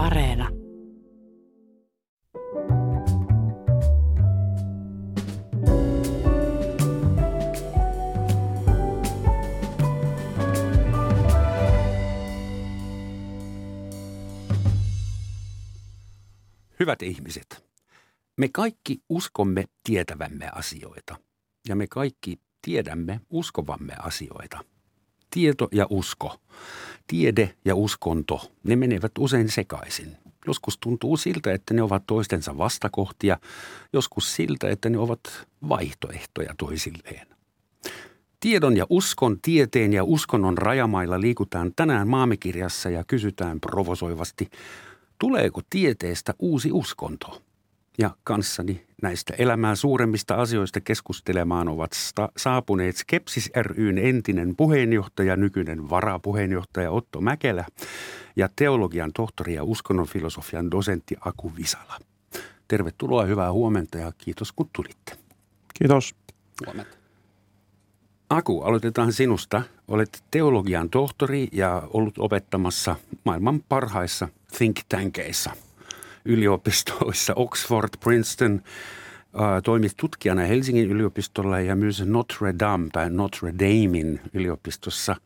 Areena. Hyvät ihmiset, me kaikki uskomme tietävämme asioita ja me kaikki tiedämme uskovamme asioita. Tieto ja usko, tiede ja uskonto, ne menevät usein sekaisin. Joskus tuntuu siltä, että ne ovat toistensa vastakohtia, joskus siltä, että ne ovat vaihtoehtoja toisilleen. Tiedon ja uskon, tieteen ja uskonnon rajamailla liikutaan tänään maamikirjassa ja kysytään provosoivasti, tuleeko tieteestä uusi uskonto? Ja kanssani näistä elämää suuremmista asioista keskustelemaan ovat sta- saapuneet Skepsis ryn entinen puheenjohtaja, nykyinen varapuheenjohtaja Otto Mäkelä ja teologian tohtori ja uskonnonfilosofian dosentti Aku Visala. Tervetuloa, hyvää huomenta ja kiitos kun tulitte. Kiitos. Huomenta. Aku, aloitetaan sinusta. Olet teologian tohtori ja ollut opettamassa maailman parhaissa think tankeissa, yliopistoissa Oxford, Princeton, toimit tutkijana Helsingin yliopistolla ja myös Notre Dame tai Notre Damein yliopistossa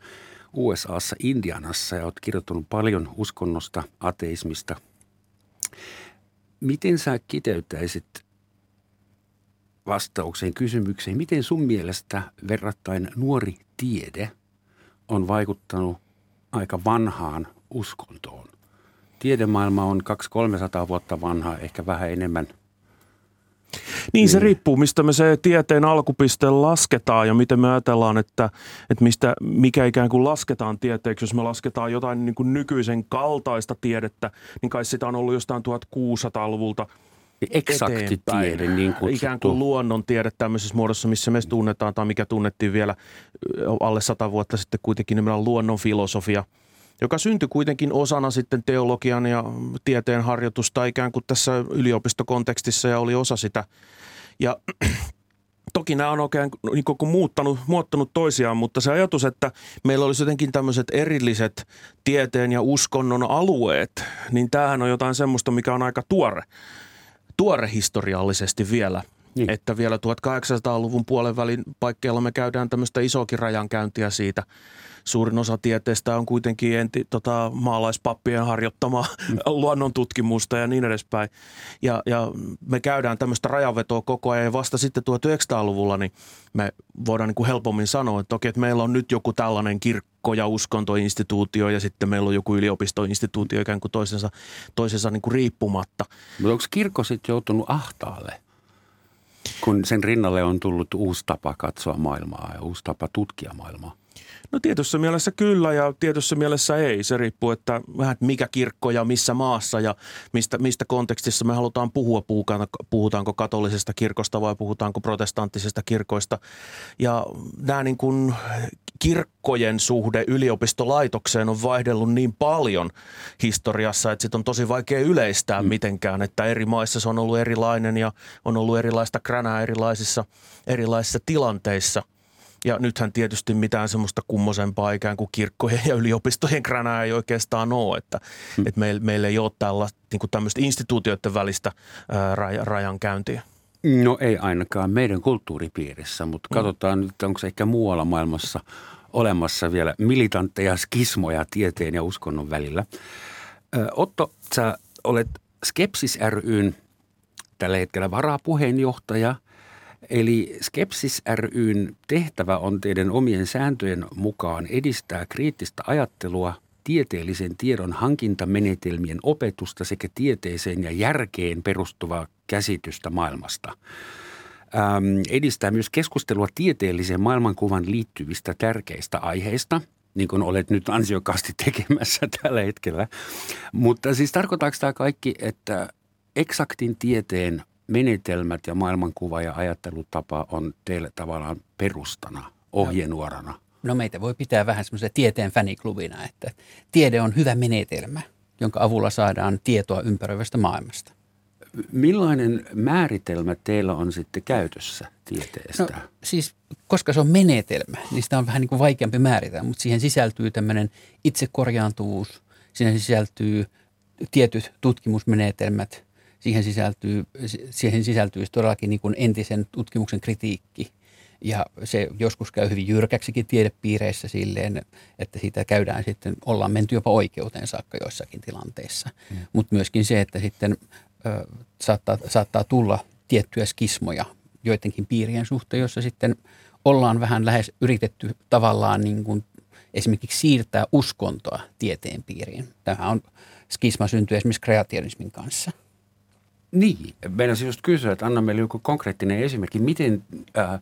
USAssa Indianassa ja olet kirjoittanut paljon uskonnosta, ateismista. Miten sä kiteyttäisit vastaukseen kysymykseen, miten sun mielestä verrattain nuori tiede on vaikuttanut aika vanhaan uskontoon? Tiedemaailma on 200-300 vuotta vanha, ehkä vähän enemmän – niin se riippuu, mistä me se tieteen alkupiste lasketaan ja miten me ajatellaan, että, että mistä, mikä ikään kuin lasketaan tieteeksi. Jos me lasketaan jotain niin kuin nykyisen kaltaista tiedettä, niin kai sitä on ollut jostain 1600-luvulta – Eksakti tiede, niin kutsuttu. Ikään kuin luonnontiede tämmöisessä muodossa, missä me tunnetaan tai mikä tunnettiin vielä alle sata vuotta sitten kuitenkin nimenomaan luonnonfilosofia, joka syntyi kuitenkin osana sitten teologian ja tieteen harjoitusta ikään kuin tässä yliopistokontekstissa ja oli osa sitä. Ja toki nämä on oikein niin kuin muuttanut, muuttanut toisiaan, mutta se ajatus, että meillä olisi jotenkin tämmöiset erilliset tieteen ja uskonnon alueet, niin tämähän on jotain semmoista, mikä on aika tuore tuore historiallisesti vielä. Niin. Että vielä 1800-luvun puolen välin paikkeilla me käydään tämmöistä isoakin rajankäyntiä siitä. Suurin osa tieteestä on kuitenkin enti, tota, maalaispappien harjoittamaa mm. luonnon tutkimusta ja niin edespäin. Ja, ja me käydään tämmöistä rajanvetoa koko ajan ja vasta sitten 1900-luvulla niin me voidaan niin kuin helpommin sanoa, että okei, että meillä on nyt joku tällainen kirkko ja uskontoinstituutio ja sitten meillä on joku yliopistoinstituutio ikään kuin toisensa, toisensa niin kuin riippumatta. Mutta onko kirkko sitten joutunut ahtaalle? kun sen rinnalle on tullut uusi tapa katsoa maailmaa ja uusi tapa tutkia maailmaa? No tietyssä mielessä kyllä ja tietyssä mielessä ei. Se riippuu, että vähän mikä kirkko ja missä maassa ja mistä, mistä kontekstissa me halutaan puhua. Puhutaanko katolisesta kirkosta vai puhutaanko protestanttisesta kirkoista. Ja nämä niin kuin kirkkojen suhde yliopistolaitokseen on vaihdellut niin paljon historiassa, että sit on tosi vaikea yleistää mm. mitenkään, että eri maissa se on ollut erilainen ja on ollut erilaista kränää erilaisissa, erilaisissa tilanteissa – ja nythän tietysti mitään semmoista kummosempaa ikään kuin kirkkojen ja yliopistojen kränää ei oikeastaan ole, että, hmm. että meillä, meillä ei ole tällaista niin kuin tämmöistä instituutioiden välistä ää, raj, rajankäyntiä. No ei ainakaan meidän kulttuuripiirissä, mutta hmm. katsotaan nyt, onko se ehkä muualla maailmassa olemassa vielä militantteja skismoja tieteen ja uskonnon välillä. Otto, sä olet Skepsis ryn tällä hetkellä varapuheenjohtaja – Eli Skepsis ryn tehtävä on teidän omien sääntöjen mukaan edistää kriittistä ajattelua, tieteellisen tiedon hankintamenetelmien opetusta sekä tieteeseen ja järkeen perustuvaa käsitystä maailmasta. Ähm, edistää myös keskustelua tieteelliseen maailmankuvan liittyvistä tärkeistä aiheista, niin kuin olet nyt ansiokkaasti tekemässä tällä hetkellä. Mutta siis tarkoittaako tämä kaikki, että eksaktin tieteen menetelmät ja maailmankuva ja ajattelutapa on teille tavallaan perustana, ohjenuorana? No meitä voi pitää vähän semmoisen tieteen faniklubina, että tiede on hyvä menetelmä, jonka avulla saadaan tietoa ympäröivästä maailmasta. Millainen määritelmä teillä on sitten käytössä tieteestä? No, siis, koska se on menetelmä, niin sitä on vähän niin kuin vaikeampi määritellä, mutta siihen sisältyy tämmöinen itsekorjaantuvuus, siihen sisältyy tietyt tutkimusmenetelmät, siihen sisältyy, siihen sisältyy todellakin niin kuin entisen tutkimuksen kritiikki. Ja se joskus käy hyvin jyrkäksikin tiedepiireissä silleen, että siitä käydään sitten, ollaan menty jopa oikeuteen saakka joissakin tilanteissa. Mm. Mutta myöskin se, että sitten ö, saattaa, saattaa tulla tiettyjä skismoja joidenkin piirien suhteen, jossa sitten ollaan vähän lähes yritetty tavallaan niin kuin esimerkiksi siirtää uskontoa tieteen piiriin. Tämä on skisma syntyy esimerkiksi kreatianismin kanssa. Niin, meidän just kysyä, että anna meille joku konkreettinen esimerkki, miten äh,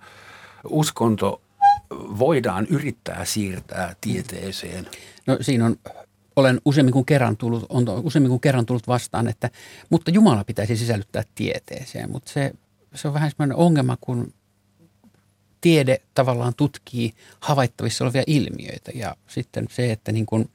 uskonto voidaan yrittää siirtää tieteeseen? No siinä on, olen useammin kuin kerran tullut, on useammin kuin kerran tullut vastaan, että mutta Jumala pitäisi sisällyttää tieteeseen, mutta se, se on vähän sellainen ongelma, kun tiede tavallaan tutkii havaittavissa olevia ilmiöitä ja sitten se, että niin kuin,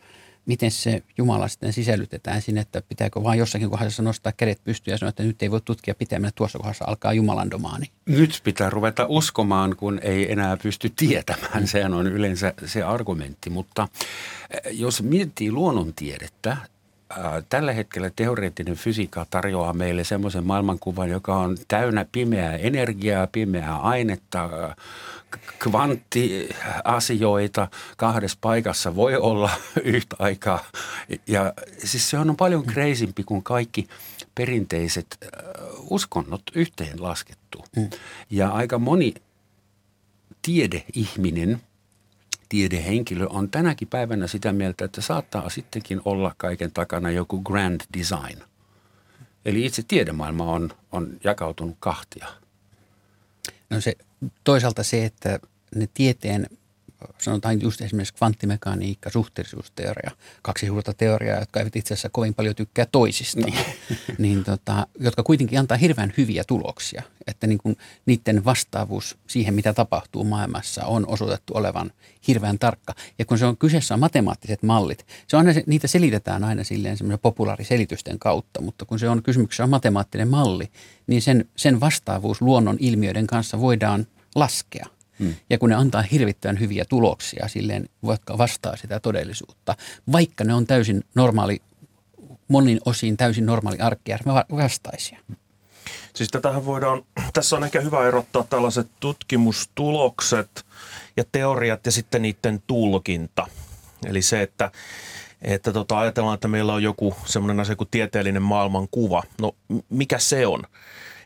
miten se Jumala sitten sisällytetään sinne, että pitääkö vaan jossakin kohdassa nostaa kädet pystyyn ja sanoa, että nyt ei voi tutkia pitemmän, tuossa kohdassa alkaa Jumalan domaani. Nyt pitää ruveta uskomaan, kun ei enää pysty tietämään. Mm. Sehän on yleensä se argumentti, mutta eh, jos miettii luonnontiedettä, tällä hetkellä teoreettinen fysiikka tarjoaa meille semmoisen maailmankuvan, joka on täynnä pimeää energiaa, pimeää ainetta, kvanttiasioita kahdessa paikassa voi olla yhtä aikaa. Ja siis se on paljon kreisimpi kuin kaikki perinteiset uskonnot yhteen laskettu. Mm. Ja aika moni tiedeihminen – tiedehenkilö on tänäkin päivänä sitä mieltä, että saattaa sittenkin olla kaiken takana joku grand design. Eli itse tiedemaailma on, on jakautunut kahtia. No se, toisaalta se, että ne tieteen sanotaan just esimerkiksi kvanttimekaniikka, suhteellisuusteoria, kaksi suurta teoriaa, jotka eivät itse asiassa kovin paljon tykkää toisista, niin. niin tota, jotka kuitenkin antaa hirveän hyviä tuloksia. Että niin kuin niiden vastaavuus siihen, mitä tapahtuu maailmassa, on osoitettu olevan hirveän tarkka. Ja kun se on kyseessä on matemaattiset mallit, se on aina, niitä selitetään aina silleen populaariselitysten kautta, mutta kun se on kysymyksessä on matemaattinen malli, niin sen, sen vastaavuus luonnon ilmiöiden kanssa voidaan laskea – Hmm. Ja kun ne antaa hirvittävän hyviä tuloksia silleen, vaikka vastaa sitä todellisuutta, vaikka ne on täysin normaali, monin osin täysin normaali arkkijärjestelmä vastaisia. Siis tätähän voidaan, tässä on ehkä hyvä erottaa tällaiset tutkimustulokset ja teoriat ja sitten niiden tulkinta. Eli se, että, että tota, ajatellaan, että meillä on joku semmoinen asia kuin tieteellinen maailmankuva. No mikä se on?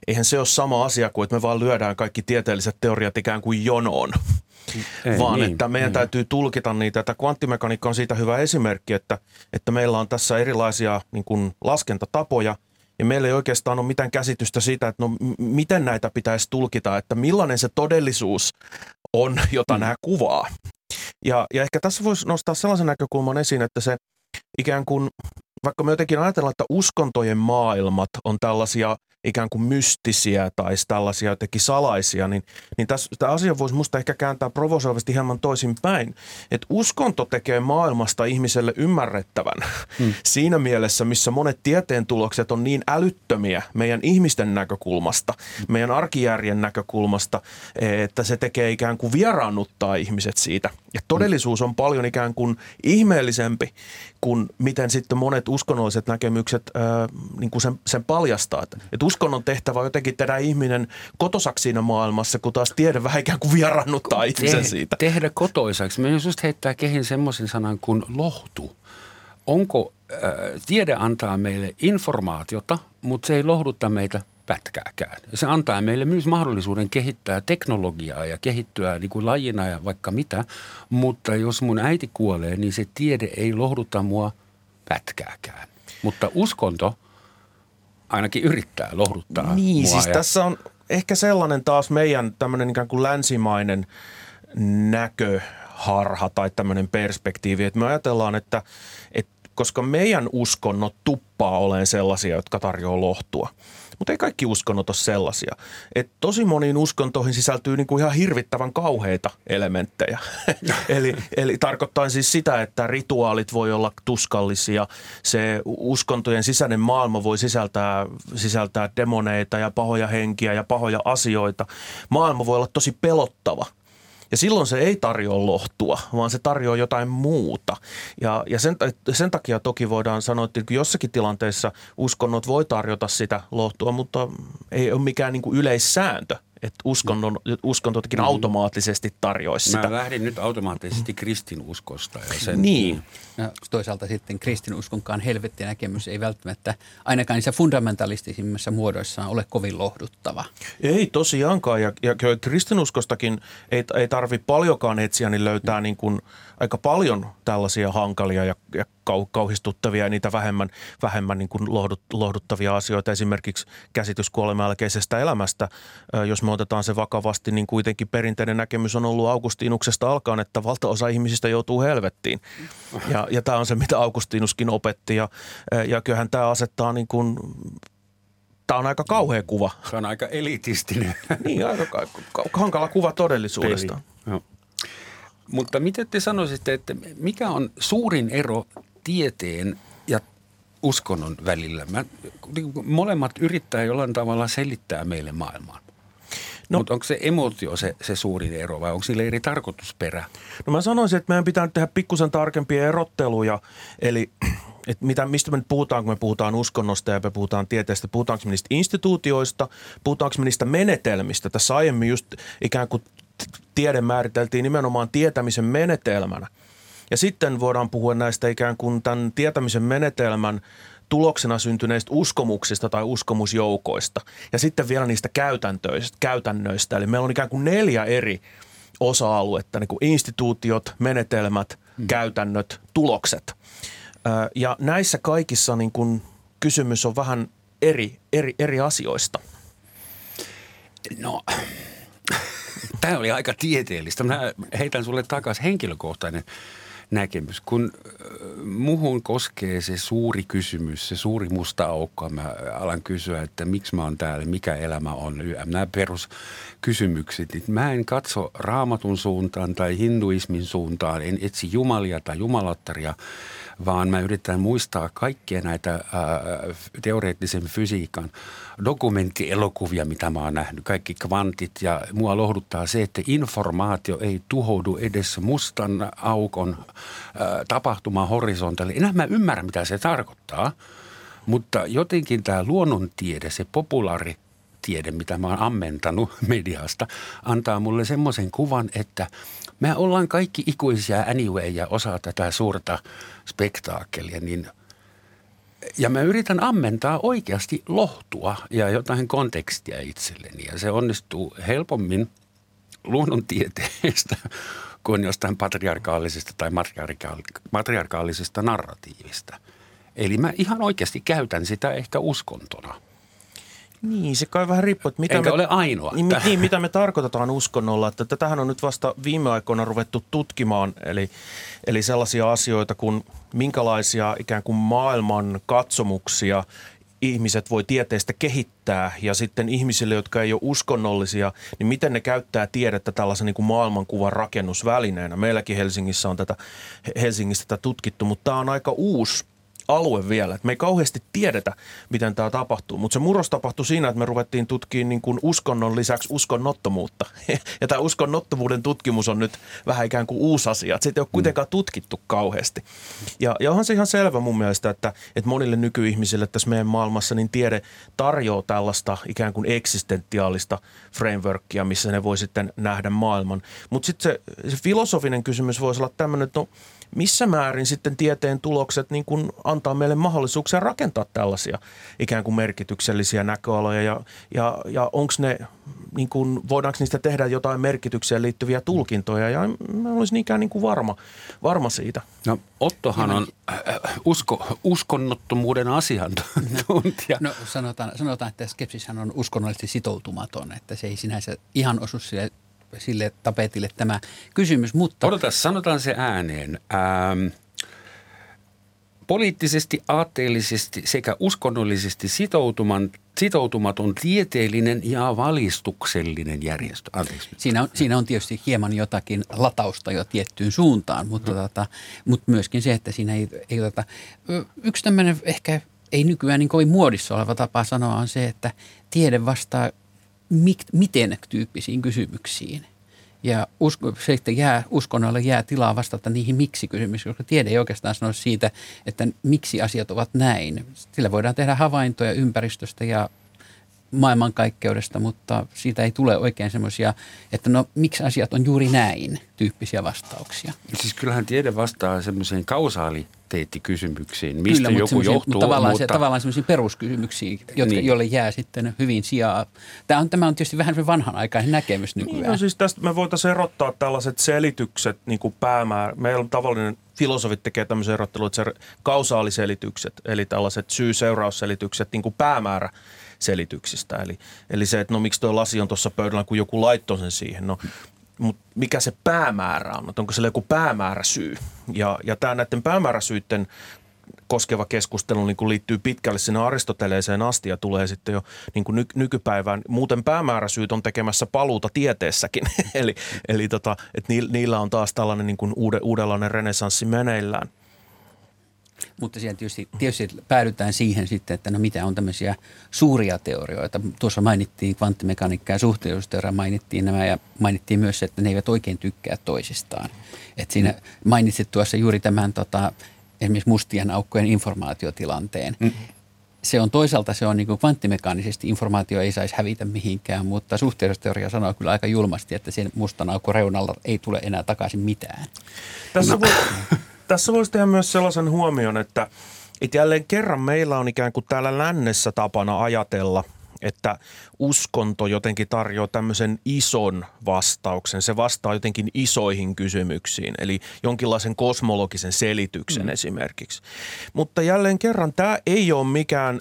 Eihän se ole sama asia kuin, että me vaan lyödään kaikki tieteelliset teoriat ikään kuin jonoon. Ei, vaan niin, että meidän niin. täytyy tulkita niitä. Että kvanttimekaniikka on siitä hyvä esimerkki, että, että meillä on tässä erilaisia niin kuin laskentatapoja, ja meillä ei oikeastaan ole mitään käsitystä siitä, että no miten näitä pitäisi tulkita, että millainen se todellisuus on, jota mm. nämä kuvaa. Ja, ja ehkä tässä voisi nostaa sellaisen näkökulman esiin, että se ikään kuin, vaikka me jotenkin ajatellaan, että uskontojen maailmat on tällaisia ikään kuin mystisiä tai tällaisia jotenkin salaisia, niin, niin tässä, tämä asia voisi musta ehkä kääntää provosoivasti hieman toisinpäin. Että uskonto tekee maailmasta ihmiselle ymmärrettävän hmm. siinä mielessä, missä monet tieteen tulokset on niin älyttömiä meidän ihmisten näkökulmasta, meidän arkijärjen näkökulmasta, että se tekee ikään kuin vieraannuttaa ihmiset siitä. Ja todellisuus on paljon ikään kuin ihmeellisempi kuin miten sitten monet uskonnolliset näkemykset ää, niin kuin sen, sen paljastaa. Että uskonnon tehtävä on jotenkin tehdä ihminen kotosaksi siinä maailmassa, kun taas tiede vähän ikään kuin vierannuttaa ihmisen siitä. Tehdä kotoisaksi. Me just heittää kehin semmoisen sanan kuin lohtu. Onko, äh, tiede antaa meille informaatiota, mutta se ei lohdutta meitä pätkääkään. Se antaa meille myös mahdollisuuden kehittää teknologiaa ja kehittyä niin kuin lajina ja vaikka mitä, mutta jos mun äiti kuolee, niin se tiede ei lohduta mua pätkääkään. Mutta uskonto – ainakin yrittää lohduttaa Niin, mua siis ja... tässä on ehkä sellainen taas meidän tämmöinen ikään kuin länsimainen näköharha tai tämmöinen perspektiivi, että me ajatellaan, että, että koska meidän uskonnot tuppaa olemaan sellaisia, jotka tarjoaa lohtua – mutta ei kaikki uskonnot ole sellaisia. Et tosi moniin uskontoihin sisältyy niinku ihan hirvittävän kauheita elementtejä. eli, eli tarkoittaa siis sitä, että rituaalit voi olla tuskallisia. Se uskontojen sisäinen maailma voi sisältää, sisältää demoneita ja pahoja henkiä ja pahoja asioita. Maailma voi olla tosi pelottava – Ja silloin se ei tarjoa lohtua, vaan se tarjoaa jotain muuta. Ja, ja sen, sen takia toki voidaan sanoa, että jossakin tilanteessa uskonnot voi tarjota sitä lohtua, mutta ei ole mikään niin kuin yleissääntö että uskonnon, uskontokin mm. automaattisesti tarjoaisi sitä. Mä lähdin nyt automaattisesti kristinuskosta. Ja sen, niin. No, toisaalta sitten kristinuskonkaan helvettinäkemys ei välttämättä ainakaan niissä fundamentalistisimmissa muodoissaan ole kovin lohduttava. Ei tosiaankaan ja, ja kristinuskostakin ei, ei tarvi paljonkaan etsiä, niin löytää niin kuin – aika paljon tällaisia hankalia ja, ja kau, kauhistuttavia ja niitä vähemmän, vähemmän niin kuin lohdut, lohduttavia asioita. Esimerkiksi käsitys kuolemanjälkeisestä elämästä, jos me otetaan se vakavasti, niin kuitenkin perinteinen näkemys on ollut Augustinuksesta alkaen, että valtaosa ihmisistä joutuu helvettiin. Ja, ja tämä on se, mitä Augustinuskin opetti ja, ja kyllähän tämä asettaa niin kuin Tämä on aika kauhea kuva. Se on aika elitistinen. Niin, aika hankala kuva todellisuudesta. Mutta miten te sanoisitte, että mikä on suurin ero tieteen ja uskonnon välillä? Mä, molemmat yrittää jollain tavalla selittää meille maailmaa. No, Mutta onko se emotio se, se suurin ero vai onko sillä eri tarkoitusperä? No mä sanoisin, että meidän pitää tehdä pikkusen tarkempia erotteluja. Eli että mitä, mistä me nyt puhutaan, kun me puhutaan uskonnosta ja me puhutaan tieteestä, puhutaanko me niistä instituutioista, puhutaanko me niistä menetelmistä. Tässä aiemmin just ikään kuin tiede määriteltiin nimenomaan tietämisen menetelmänä. Ja sitten voidaan puhua näistä ikään kuin tämän tietämisen menetelmän tuloksena syntyneistä uskomuksista tai uskomusjoukoista. Ja sitten vielä niistä käytäntöistä, käytännöistä. Eli meillä on ikään kuin neljä eri osa-aluetta, niin kuin instituutiot, menetelmät, hmm. käytännöt, tulokset. Ja näissä kaikissa niin kuin kysymys on vähän eri, eri, eri asioista. No, Tämä oli aika tieteellistä. Mä heitän sulle takaisin henkilökohtainen näkemys. Kun muhun koskee se suuri kysymys, se suuri musta aukko, mä alan kysyä, että miksi mä oon täällä, mikä elämä on. Nämä peruskysymykset. Mä en katso raamatun suuntaan tai hinduismin suuntaan, en etsi jumalia tai jumalattaria – vaan mä yritän muistaa kaikkia näitä ää, teoreettisen fysiikan dokumenttielokuvia, mitä mä oon nähnyt, kaikki kvantit ja mua lohduttaa se, että informaatio ei tuhoudu edes mustan aukon ää, tapahtuma horisontille. Enää mä ymmärrän, mitä se tarkoittaa, mutta jotenkin tämä luonnontiede, se populaari tiede, mitä mä oon ammentanut mediasta, antaa mulle semmoisen kuvan, että – me ollaan kaikki ikuisia anyway ja osa tätä suurta spektaakkelia, niin ja mä yritän ammentaa oikeasti lohtua ja jotain kontekstia itselleni. Ja se onnistuu helpommin luonnontieteestä kuin jostain patriarkaalisesta tai matriarkaalisesta narratiivista. Eli mä ihan oikeasti käytän sitä ehkä uskontona – niin, se kai vähän riippuu, että mitä Eikä me, ole ainoa. Niin, niin, mitä me tarkoitetaan uskonnolla. Että tätähän on nyt vasta viime aikoina ruvettu tutkimaan, eli, eli sellaisia asioita kuin minkälaisia ikään kuin maailman katsomuksia ihmiset voi tieteestä kehittää ja sitten ihmisille, jotka ei ole uskonnollisia, niin miten ne käyttää tiedettä tällaisen niin kuin maailmankuvan rakennusvälineenä. Meilläkin Helsingissä on tätä, Helsingissä tätä tutkittu, mutta tämä on aika uusi alue vielä. Et me ei kauheasti tiedetä, miten tämä tapahtuu, mutta se murros tapahtui siinä, että me ruvettiin tutkimaan niin kuin uskonnon lisäksi uskonnottomuutta. ja tämä uskonnottomuuden tutkimus on nyt vähän ikään kuin uusi asia. Että sitä ei ole kuitenkaan tutkittu kauheasti. Ja, ja onhan se ihan selvä mun mielestä, että, että monille nykyihmisille tässä meidän maailmassa niin tiede tarjoaa tällaista ikään kuin eksistentiaalista frameworkia, missä ne voi sitten nähdä maailman. Mutta sitten se, se filosofinen kysymys voisi olla tämmöinen, että no – missä määrin sitten tieteen tulokset niin kuin antaa meille mahdollisuuksia rakentaa tällaisia ikään kuin merkityksellisiä näköaloja ja, ja, ja onko ne, niin kuin, voidaanko niistä tehdä jotain merkitykseen liittyviä tulkintoja ja mä olisin ikään niin kuin varma, varma siitä. No Ottohan on äh, usko, uskonnottomuuden asiantuntija. No, no sanotaan, sanotaan, että skepsishän on uskonnollisesti sitoutumaton, että se ei sinänsä ihan osu sille sille tapetille tämä kysymys. Mutta... Odota, sanotaan se ääneen. Ähm, poliittisesti, aatteellisesti sekä uskonnollisesti sitoutuman, sitoutumaton tieteellinen ja valistuksellinen järjestö. Anteeksi. Siinä on, siinä on tietysti hieman jotakin latausta jo tiettyyn suuntaan, mutta, mm. tota, mutta myöskin se, että siinä ei, ei tota, yksi tämmöinen ehkä ei nykyään niin kovin muodissa oleva tapa sanoa on se, että tiede vastaa miten tyyppisiin kysymyksiin. Ja usko, se, että jää, uskonnolle jää tilaa vastata niihin miksi-kysymyksiin, koska tiede ei oikeastaan sano siitä, että miksi asiat ovat näin. Sillä voidaan tehdä havaintoja ympäristöstä ja maailmankaikkeudesta, mutta siitä ei tule oikein semmoisia, että no miksi asiat on juuri näin tyyppisiä vastauksia. Siis kyllähän tiede vastaa semmoiseen kausaaliteettikysymyksiin, mistä Kyllä, joku johtuu. Mutta tavallaan, mutta... se, tavallaan semmoisiin peruskysymyksiin, jotka, Niin. joille jää sitten hyvin sijaa. Tämä on, tämä on tietysti vähän se vanhanaikainen näkemys nykyään. Niin, no siis tästä me voitaisiin erottaa tällaiset selitykset, niin kuin päämäärä. Meillä on tavallinen, filosofit tekee tämmöisen erottelun, että se kausaaliselitykset, eli tällaiset syy-seurausselitykset niin kuin päämäärä selityksistä. Eli, eli se, että no miksi tuo lasi on tuossa pöydällä, kun joku laittoi sen siihen. No, mutta mikä se päämäärä on? Että onko sillä joku päämääräsyy? Ja, ja tämä näiden päämääräsyiden koskeva keskustelu niin kuin liittyy pitkälle sinne Aristoteleeseen asti ja tulee sitten jo niin kuin ny- nykypäivään. Muuten päämääräsyyt on tekemässä paluuta tieteessäkin, eli, eli tota, että niillä on taas tällainen niin kuin uude, uudenlainen renesanssi meneillään. Mutta siellä tietysti, tietysti päädytään siihen sitten, että no mitä on tämmöisiä suuria teorioita. Tuossa mainittiin kvanttimekaniikka ja suhteellisuusteoria mainittiin nämä ja mainittiin myös se, että ne eivät oikein tykkää toisistaan. Et siinä mainitsit tuossa juuri tämän tota, esimerkiksi mustien aukkojen informaatiotilanteen. Mm. Se on toisaalta se on niin kuin kvanttimekaanisesti informaatio ei saisi hävitä mihinkään, mutta suhteellisuusteoria sanoo kyllä aika julmasti, että sen mustan aukon reunalla ei tule enää takaisin mitään. Tässä, no. voi, tässä voisi tehdä myös sellaisen huomion, että, että jälleen kerran meillä on ikään kuin täällä lännessä tapana ajatella, että uskonto jotenkin tarjoaa tämmöisen ison vastauksen. Se vastaa jotenkin isoihin kysymyksiin, eli jonkinlaisen kosmologisen selityksen mm. esimerkiksi. Mutta jälleen kerran tämä ei ole mikään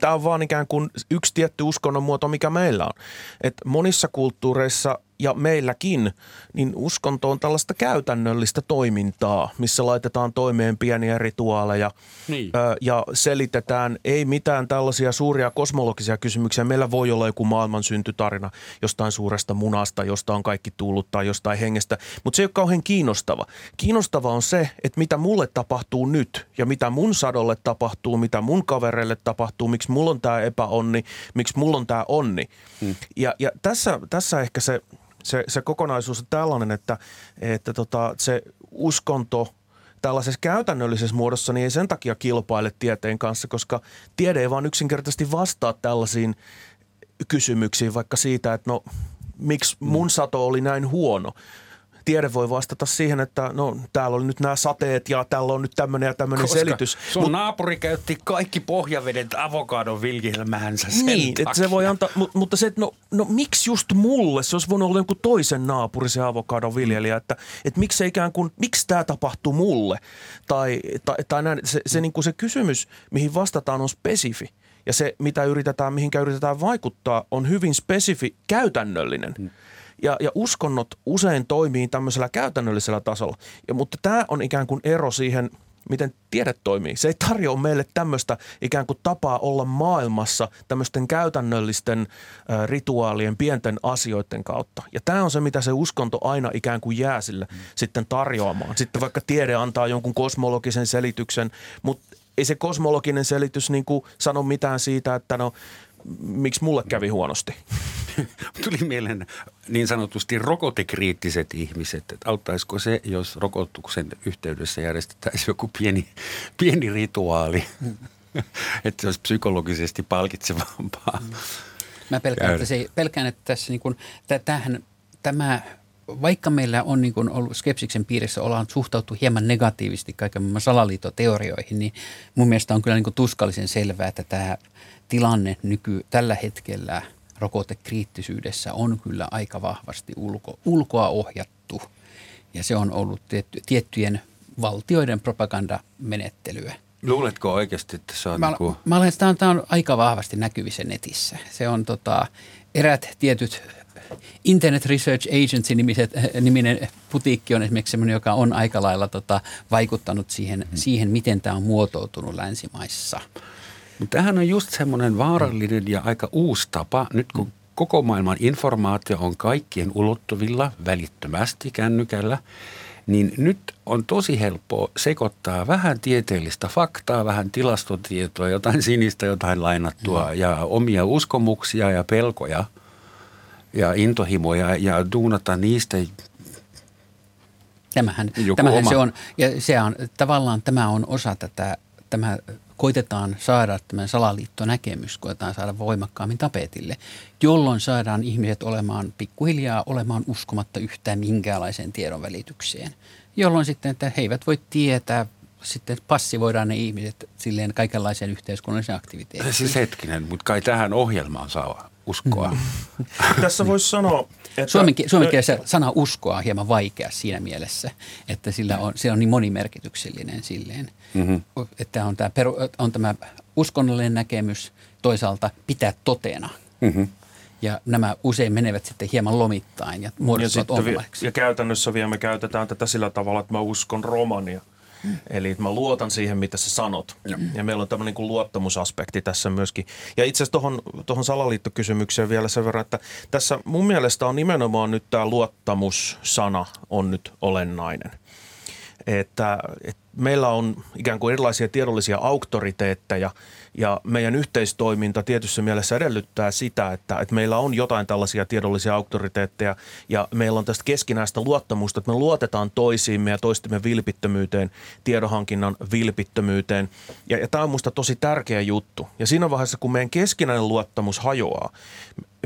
tämä on vaan ikään kuin yksi tietty uskonnon muoto, mikä meillä on. Et monissa kulttuureissa ja meilläkin, niin uskonto on tällaista käytännöllistä toimintaa, missä laitetaan toimeen pieniä rituaaleja niin. ö, ja selitetään, ei mitään tällaisia suuria kosmologisia kysymyksiä. Meillä voi olla joku maailman syntytarina jostain suuresta munasta, josta on kaikki tullut tai jostain hengestä, mutta se ei ole kauhean kiinnostava. Kiinnostava on se, että mitä mulle tapahtuu nyt ja mitä mun sadolle tapahtuu, mitä mun kavereille tapahtuu, miksi mulla on tämä epäonni, miksi mulla on tämä onni. Hmm. Ja, ja tässä, tässä ehkä se se, se kokonaisuus on tällainen, että, että tota, se uskonto tällaisessa käytännöllisessä muodossa niin ei sen takia kilpaile tieteen kanssa, koska tiede ei vaan yksinkertaisesti vastaa tällaisiin kysymyksiin, vaikka siitä, että no miksi mun sato oli näin huono tiede voi vastata siihen, että no täällä oli nyt nämä sateet ja täällä on nyt tämmöinen ja tämmöinen selitys. sun Mut, naapuri käytti kaikki pohjavedet avokadon viljelmäänsä sen Niin, että se voi antaa, mutta, mutta se, että no, no miksi just mulle, se olisi voinut olla joku toisen naapuri se avokadon viljelijä, että, että miksi se ikään kuin, miksi tämä tapahtuu mulle? Tai, tai, tai näin, se, se, niin kuin se kysymys, mihin vastataan on spesifi. Ja se, mitä yritetään, mihinkä yritetään vaikuttaa, on hyvin spesifi, käytännöllinen. Hmm. Ja, ja uskonnot usein toimii tämmöisellä käytännöllisellä tasolla. Ja, mutta tämä on ikään kuin ero siihen, miten tiede toimii. Se ei tarjoa meille tämmöistä ikään kuin tapaa olla maailmassa tämmöisten käytännöllisten ä, rituaalien, pienten asioiden kautta. Ja tämä on se, mitä se uskonto aina ikään kuin jää sille mm. sitten tarjoamaan. Sitten vaikka tiede antaa jonkun kosmologisen selityksen, mutta ei se kosmologinen selitys niin kuin sano mitään siitä, että no miksi mulle kävi huonosti. Tuli mieleen niin sanotusti rokotekriittiset ihmiset, että auttaisiko se, jos rokotuksen yhteydessä järjestettäisiin joku pieni, pieni rituaali, että se olisi psykologisesti palkitsevampaa. Mä pelkään, että, se, pelkään, että tässä niin kuin, tämähän, tämä vaikka meillä on niin kuin ollut skepsiksen piirissä, ollaan suhtautu hieman negatiivisesti kaiken maailman salaliittoteorioihin, niin mun mielestä on kyllä niin kuin tuskallisen selvää, että tämä tilanne nyky, tällä hetkellä rokotekriittisyydessä on kyllä aika vahvasti ulko, ulkoa ohjattu. Ja se on ollut tietty, tiettyjen valtioiden propagandamenettelyä. Luuletko oikeasti, että se on... Mä, niin kuin... mä olen, tämä on, tämä on aika vahvasti näkyvissä netissä. Se on tota, erät tietyt Internet Research Agency nimiset, niminen putiikki on esimerkiksi sellainen, joka on aika lailla tota, vaikuttanut siihen, hmm. siihen, miten tämä on muotoutunut länsimaissa. Mutta tämähän on just semmoinen vaarallinen ja aika uusi tapa, nyt kun koko maailman informaatio on kaikkien ulottuvilla välittömästi kännykällä, niin nyt on tosi helppoa sekoittaa vähän tieteellistä faktaa, vähän tilastotietoa, jotain sinistä, jotain lainattua ja omia uskomuksia ja pelkoja – ja intohimoja ja duunata niistä Tämähän, tämähän se on, ja se on, tavallaan tämä on osa tätä, tämä koitetaan saada tämän salaliittonäkemys, koitetaan saada voimakkaammin tapetille, jolloin saadaan ihmiset olemaan pikkuhiljaa olemaan uskomatta yhtään minkäänlaiseen tiedon välitykseen. Jolloin sitten, että he eivät voi tietää, sitten passivoidaan ne ihmiset silleen kaikenlaiseen yhteiskunnalliseen aktiviteettiin. Siis hetkinen, mutta kai tähän ohjelmaan saa uskoa. Mm. Tässä voisi sanoa, että... Suomen, suomen kielessä sana uskoa on hieman vaikea siinä mielessä, että sillä on, se on niin monimerkityksellinen silleen. Mm-hmm. Että on tämä, peru, on tämä uskonnollinen näkemys toisaalta pitää totena. Mm-hmm. Ja nämä usein menevät sitten hieman lomittain ja muodostuvat ja, ja käytännössä vielä me käytetään tätä sillä tavalla, että mä uskon romania – Eli mä luotan siihen, mitä sä sanot. Ja, ja meillä on tämmöinen niin luottamusaspekti tässä myöskin. Ja itse asiassa tuohon, tuohon salaliittokysymykseen vielä sen verran, että tässä mun mielestä on nimenomaan nyt tämä luottamussana on nyt olennainen. Että, että meillä on ikään kuin erilaisia tiedollisia auktoriteetteja – ja meidän yhteistoiminta tietyssä mielessä edellyttää sitä, että, että meillä on jotain tällaisia tiedollisia auktoriteetteja ja meillä on tästä keskinäistä luottamusta, että me luotetaan toisiimme ja toistemme vilpittömyyteen, tiedonhankinnan vilpittömyyteen. Ja, ja tämä on minusta tosi tärkeä juttu. Ja siinä vaiheessa, kun meidän keskinäinen luottamus hajoaa,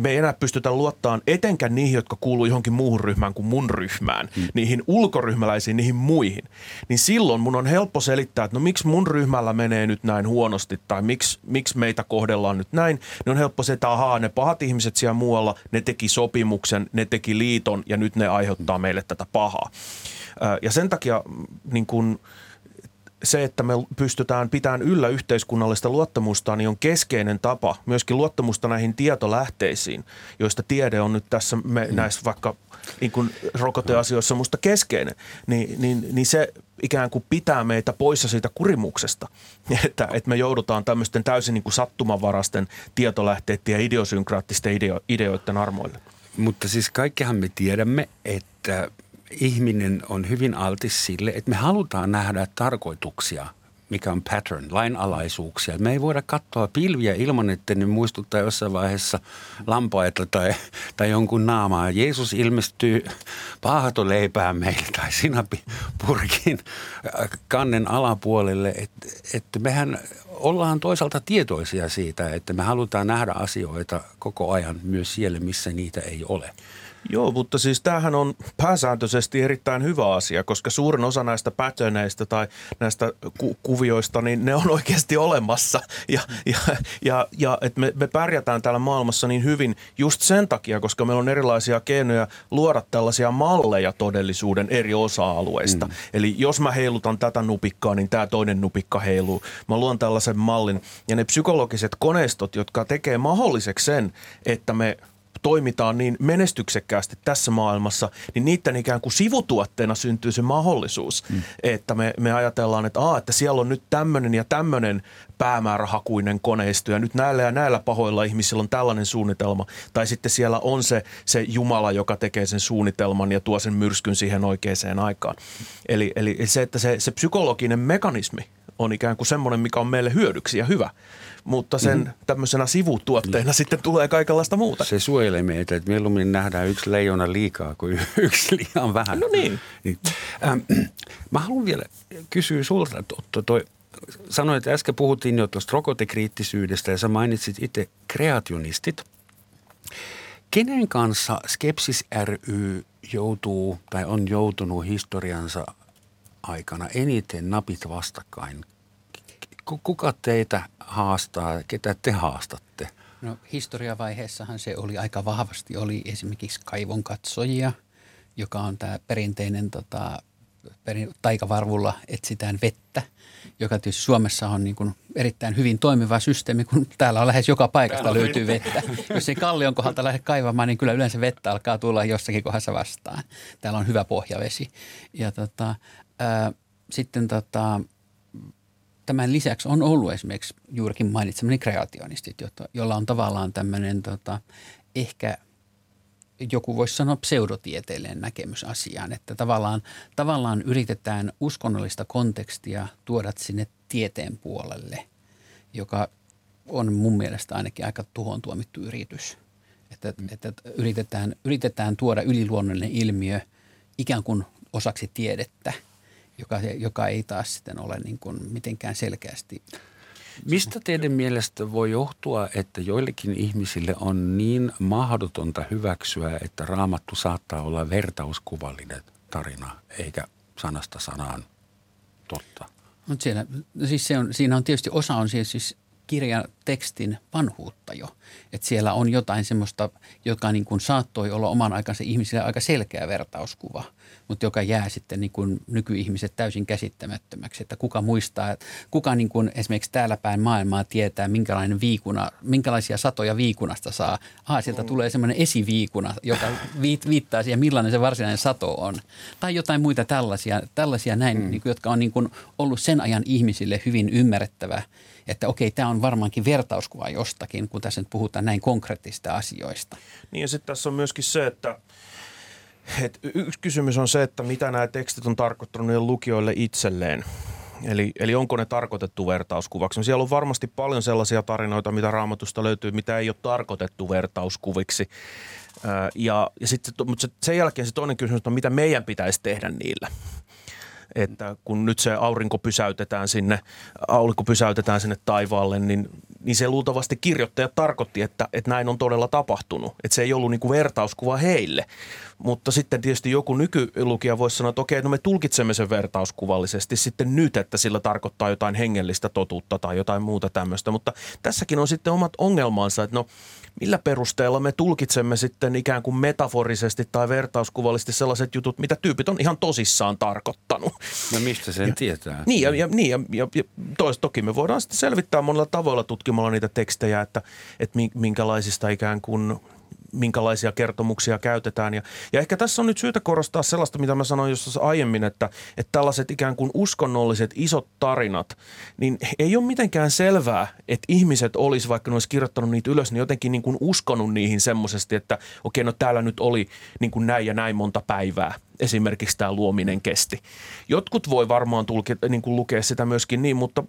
me ei enää pystytä luottamaan etenkään niihin, jotka kuuluu johonkin muuhun ryhmään kuin mun ryhmään, mm. niihin ulkoryhmäläisiin, niihin muihin. Niin silloin mun on helppo selittää, että no miksi mun ryhmällä menee nyt näin huonosti tai miksi, miksi meitä kohdellaan nyt näin. Niin on helppo se, että ahaa, ne pahat ihmiset siellä muualla, ne teki sopimuksen, ne teki liiton ja nyt ne aiheuttaa meille tätä pahaa. Ja sen takia niin kun, se, että me pystytään pitämään yllä yhteiskunnallista luottamusta, niin on keskeinen tapa myöskin luottamusta näihin tietolähteisiin, joista tiede on nyt tässä me, mm. näissä vaikka niin kuin rokoteasioissa musta keskeinen, niin, niin, niin se ikään kuin pitää meitä poissa siitä kurimuksesta, että, että me joudutaan tämmöisten täysin niin kuin sattumanvarasten tietolähteiden ja idiosynkraattisten ideo, ideoiden armoille. Mutta siis kaikkihan me tiedämme, että ihminen on hyvin altis sille, että me halutaan nähdä tarkoituksia, mikä on pattern, lainalaisuuksia. Me ei voida katsoa pilviä ilman, että ne muistuttaa jossain vaiheessa lampaita tai, tai jonkun naamaa. Jeesus ilmestyy paahatoleipään meille tai sinapipurkin kannen alapuolelle. Että et mehän ollaan toisaalta tietoisia siitä, että me halutaan nähdä asioita koko ajan myös siellä, missä niitä ei ole. Joo, mutta siis tämähän on pääsääntöisesti erittäin hyvä asia, koska suurin osa näistä patternneista tai näistä ku- kuvioista, niin ne on oikeasti olemassa. Ja, ja, ja, ja että me, me pärjätään täällä maailmassa niin hyvin just sen takia, koska meillä on erilaisia keinoja luoda tällaisia malleja todellisuuden eri osa-alueista. Mm. Eli jos mä heilutan tätä nupikkaa, niin tämä toinen nupikka heiluu. Mä luon tällaisen mallin. Ja ne psykologiset koneistot, jotka tekee mahdolliseksi sen, että me toimitaan niin menestyksekkäästi tässä maailmassa, niin niiden ikään kuin sivutuotteena syntyy se mahdollisuus, mm. että me, me ajatellaan, että, aa, että siellä on nyt tämmöinen ja tämmöinen päämäärähakuinen koneisto ja nyt näillä ja näillä pahoilla ihmisillä on tällainen suunnitelma. Tai sitten siellä on se, se Jumala, joka tekee sen suunnitelman ja tuo sen myrskyn siihen oikeaan aikaan. Eli, eli se, että se, se psykologinen mekanismi on ikään kuin semmoinen, mikä on meille hyödyksi ja hyvä – mutta sen mm. tämmöisenä sivutuotteena mm. sitten tulee kaikenlaista muuta. Se suojelee meitä, että mieluummin nähdään yksi leijona liikaa kuin yksi liian vähän. No niin. niin. Ähm, mä haluan vielä kysyä sulta, Otto, toi, sanoit, että äsken puhuttiin jo tuosta rokotekriittisyydestä ja sä mainitsit itse kreationistit. Kenen kanssa Skepsis ry joutuu tai on joutunut historiansa aikana eniten napit vastakkain kuka teitä haastaa, ketä te haastatte? No historiavaiheessahan se oli aika vahvasti, oli esimerkiksi kaivon katsojia, joka on tämä perinteinen tota, perin, taikavarvulla etsitään vettä, joka tietysti Suomessa on niin kuin erittäin hyvin toimiva systeemi, kun täällä on lähes joka paikasta löytyy vettä. Jos ei kallion kohdalta lähde kaivamaan, niin kyllä yleensä vettä alkaa tulla jossakin kohdassa vastaan. Täällä on hyvä pohjavesi. Ja tota, ää, sitten tota, tämän lisäksi on ollut esimerkiksi juurikin mainitsemani kreationistit, joilla on tavallaan tämmöinen tota, ehkä joku voisi sanoa pseudotieteellinen näkemys asiaan, että tavallaan, tavallaan yritetään uskonnollista kontekstia tuoda sinne tieteen puolelle, joka on mun mielestä ainakin aika tuhoon tuomittu yritys. että, että yritetään, yritetään tuoda yliluonnollinen ilmiö ikään kuin osaksi tiedettä, joka, joka ei taas sitten ole niin kuin mitenkään selkeästi Mistä teidän mielestä voi johtua, että joillekin ihmisille on niin mahdotonta hyväksyä, että raamattu saattaa olla vertauskuvallinen tarina, eikä sanasta sanaan totta? Mutta siellä, siis se on, siinä on tietysti osa on siis, siis kirjan tekstin vanhuutta jo. Että siellä on jotain semmoista, joka niin kuin saattoi olla oman aikansa ihmisille aika selkeä vertauskuva – mutta joka jää sitten niin kuin nykyihmiset täysin käsittämättömäksi. Että kuka muistaa, kuka niin kuin esimerkiksi täällä päin maailmaa tietää, minkälainen viikuna, minkälaisia satoja viikunasta saa. Ah, sieltä tulee semmoinen esiviikuna, joka viittaa siihen, millainen se varsinainen sato on. Tai jotain muita tällaisia, tällaisia näin, mm. niin kuin, jotka on niin kuin ollut sen ajan ihmisille hyvin ymmärrettävä että okei, tämä on varmaankin vertauskuva jostakin, kun tässä nyt puhutaan näin konkreettista asioista. Niin ja sitten tässä on myöskin se, että et yksi kysymys on se, että mitä nämä tekstit on tarkoittanut lukijoille itselleen. Eli, eli onko ne tarkoitettu vertauskuvaksi? No siellä on varmasti paljon sellaisia tarinoita, mitä raamatusta löytyy, mitä ei ole tarkoitettu vertauskuviksi. Ja, ja sitten, mutta sen jälkeen se toinen kysymys on, mitä meidän pitäisi tehdä niillä että kun nyt se aurinko pysäytetään sinne, aurinko pysäytetään sinne taivaalle, niin, niin se luultavasti kirjoittaja tarkoitti, että, että näin on todella tapahtunut. Että se ei ollut niin kuin vertauskuva heille. Mutta sitten tietysti joku nykylukija voisi sanoa, että okei, no me tulkitsemme sen vertauskuvallisesti sitten nyt, että sillä tarkoittaa jotain hengellistä totuutta tai jotain muuta tämmöistä. Mutta tässäkin on sitten omat ongelmansa, että no millä perusteella me tulkitsemme sitten ikään kuin metaforisesti tai vertauskuvallisesti sellaiset jutut, mitä tyypit on ihan tosissaan tarkoittanut. No mistä sen ja, tietää? Niin, ja, ja, niin, ja, ja, ja tois, toki me voidaan sitten selvittää monella tavoilla tutkimalla niitä tekstejä, että, että minkälaisista ikään kuin – minkälaisia kertomuksia käytetään. Ja, ja ehkä tässä on nyt syytä korostaa sellaista, mitä mä sanoin jossain aiemmin, että, että tällaiset ikään kuin uskonnolliset isot tarinat, niin ei ole mitenkään selvää, että ihmiset olisi, vaikka ne olisi kirjoittanut niitä ylös, niin jotenkin niin kuin uskonut niihin semmoisesti, että okei, no täällä nyt oli niin kuin näin ja näin monta päivää esimerkiksi tämä luominen kesti. Jotkut voi varmaan tulkita, niin kuin lukea sitä myöskin niin, mutta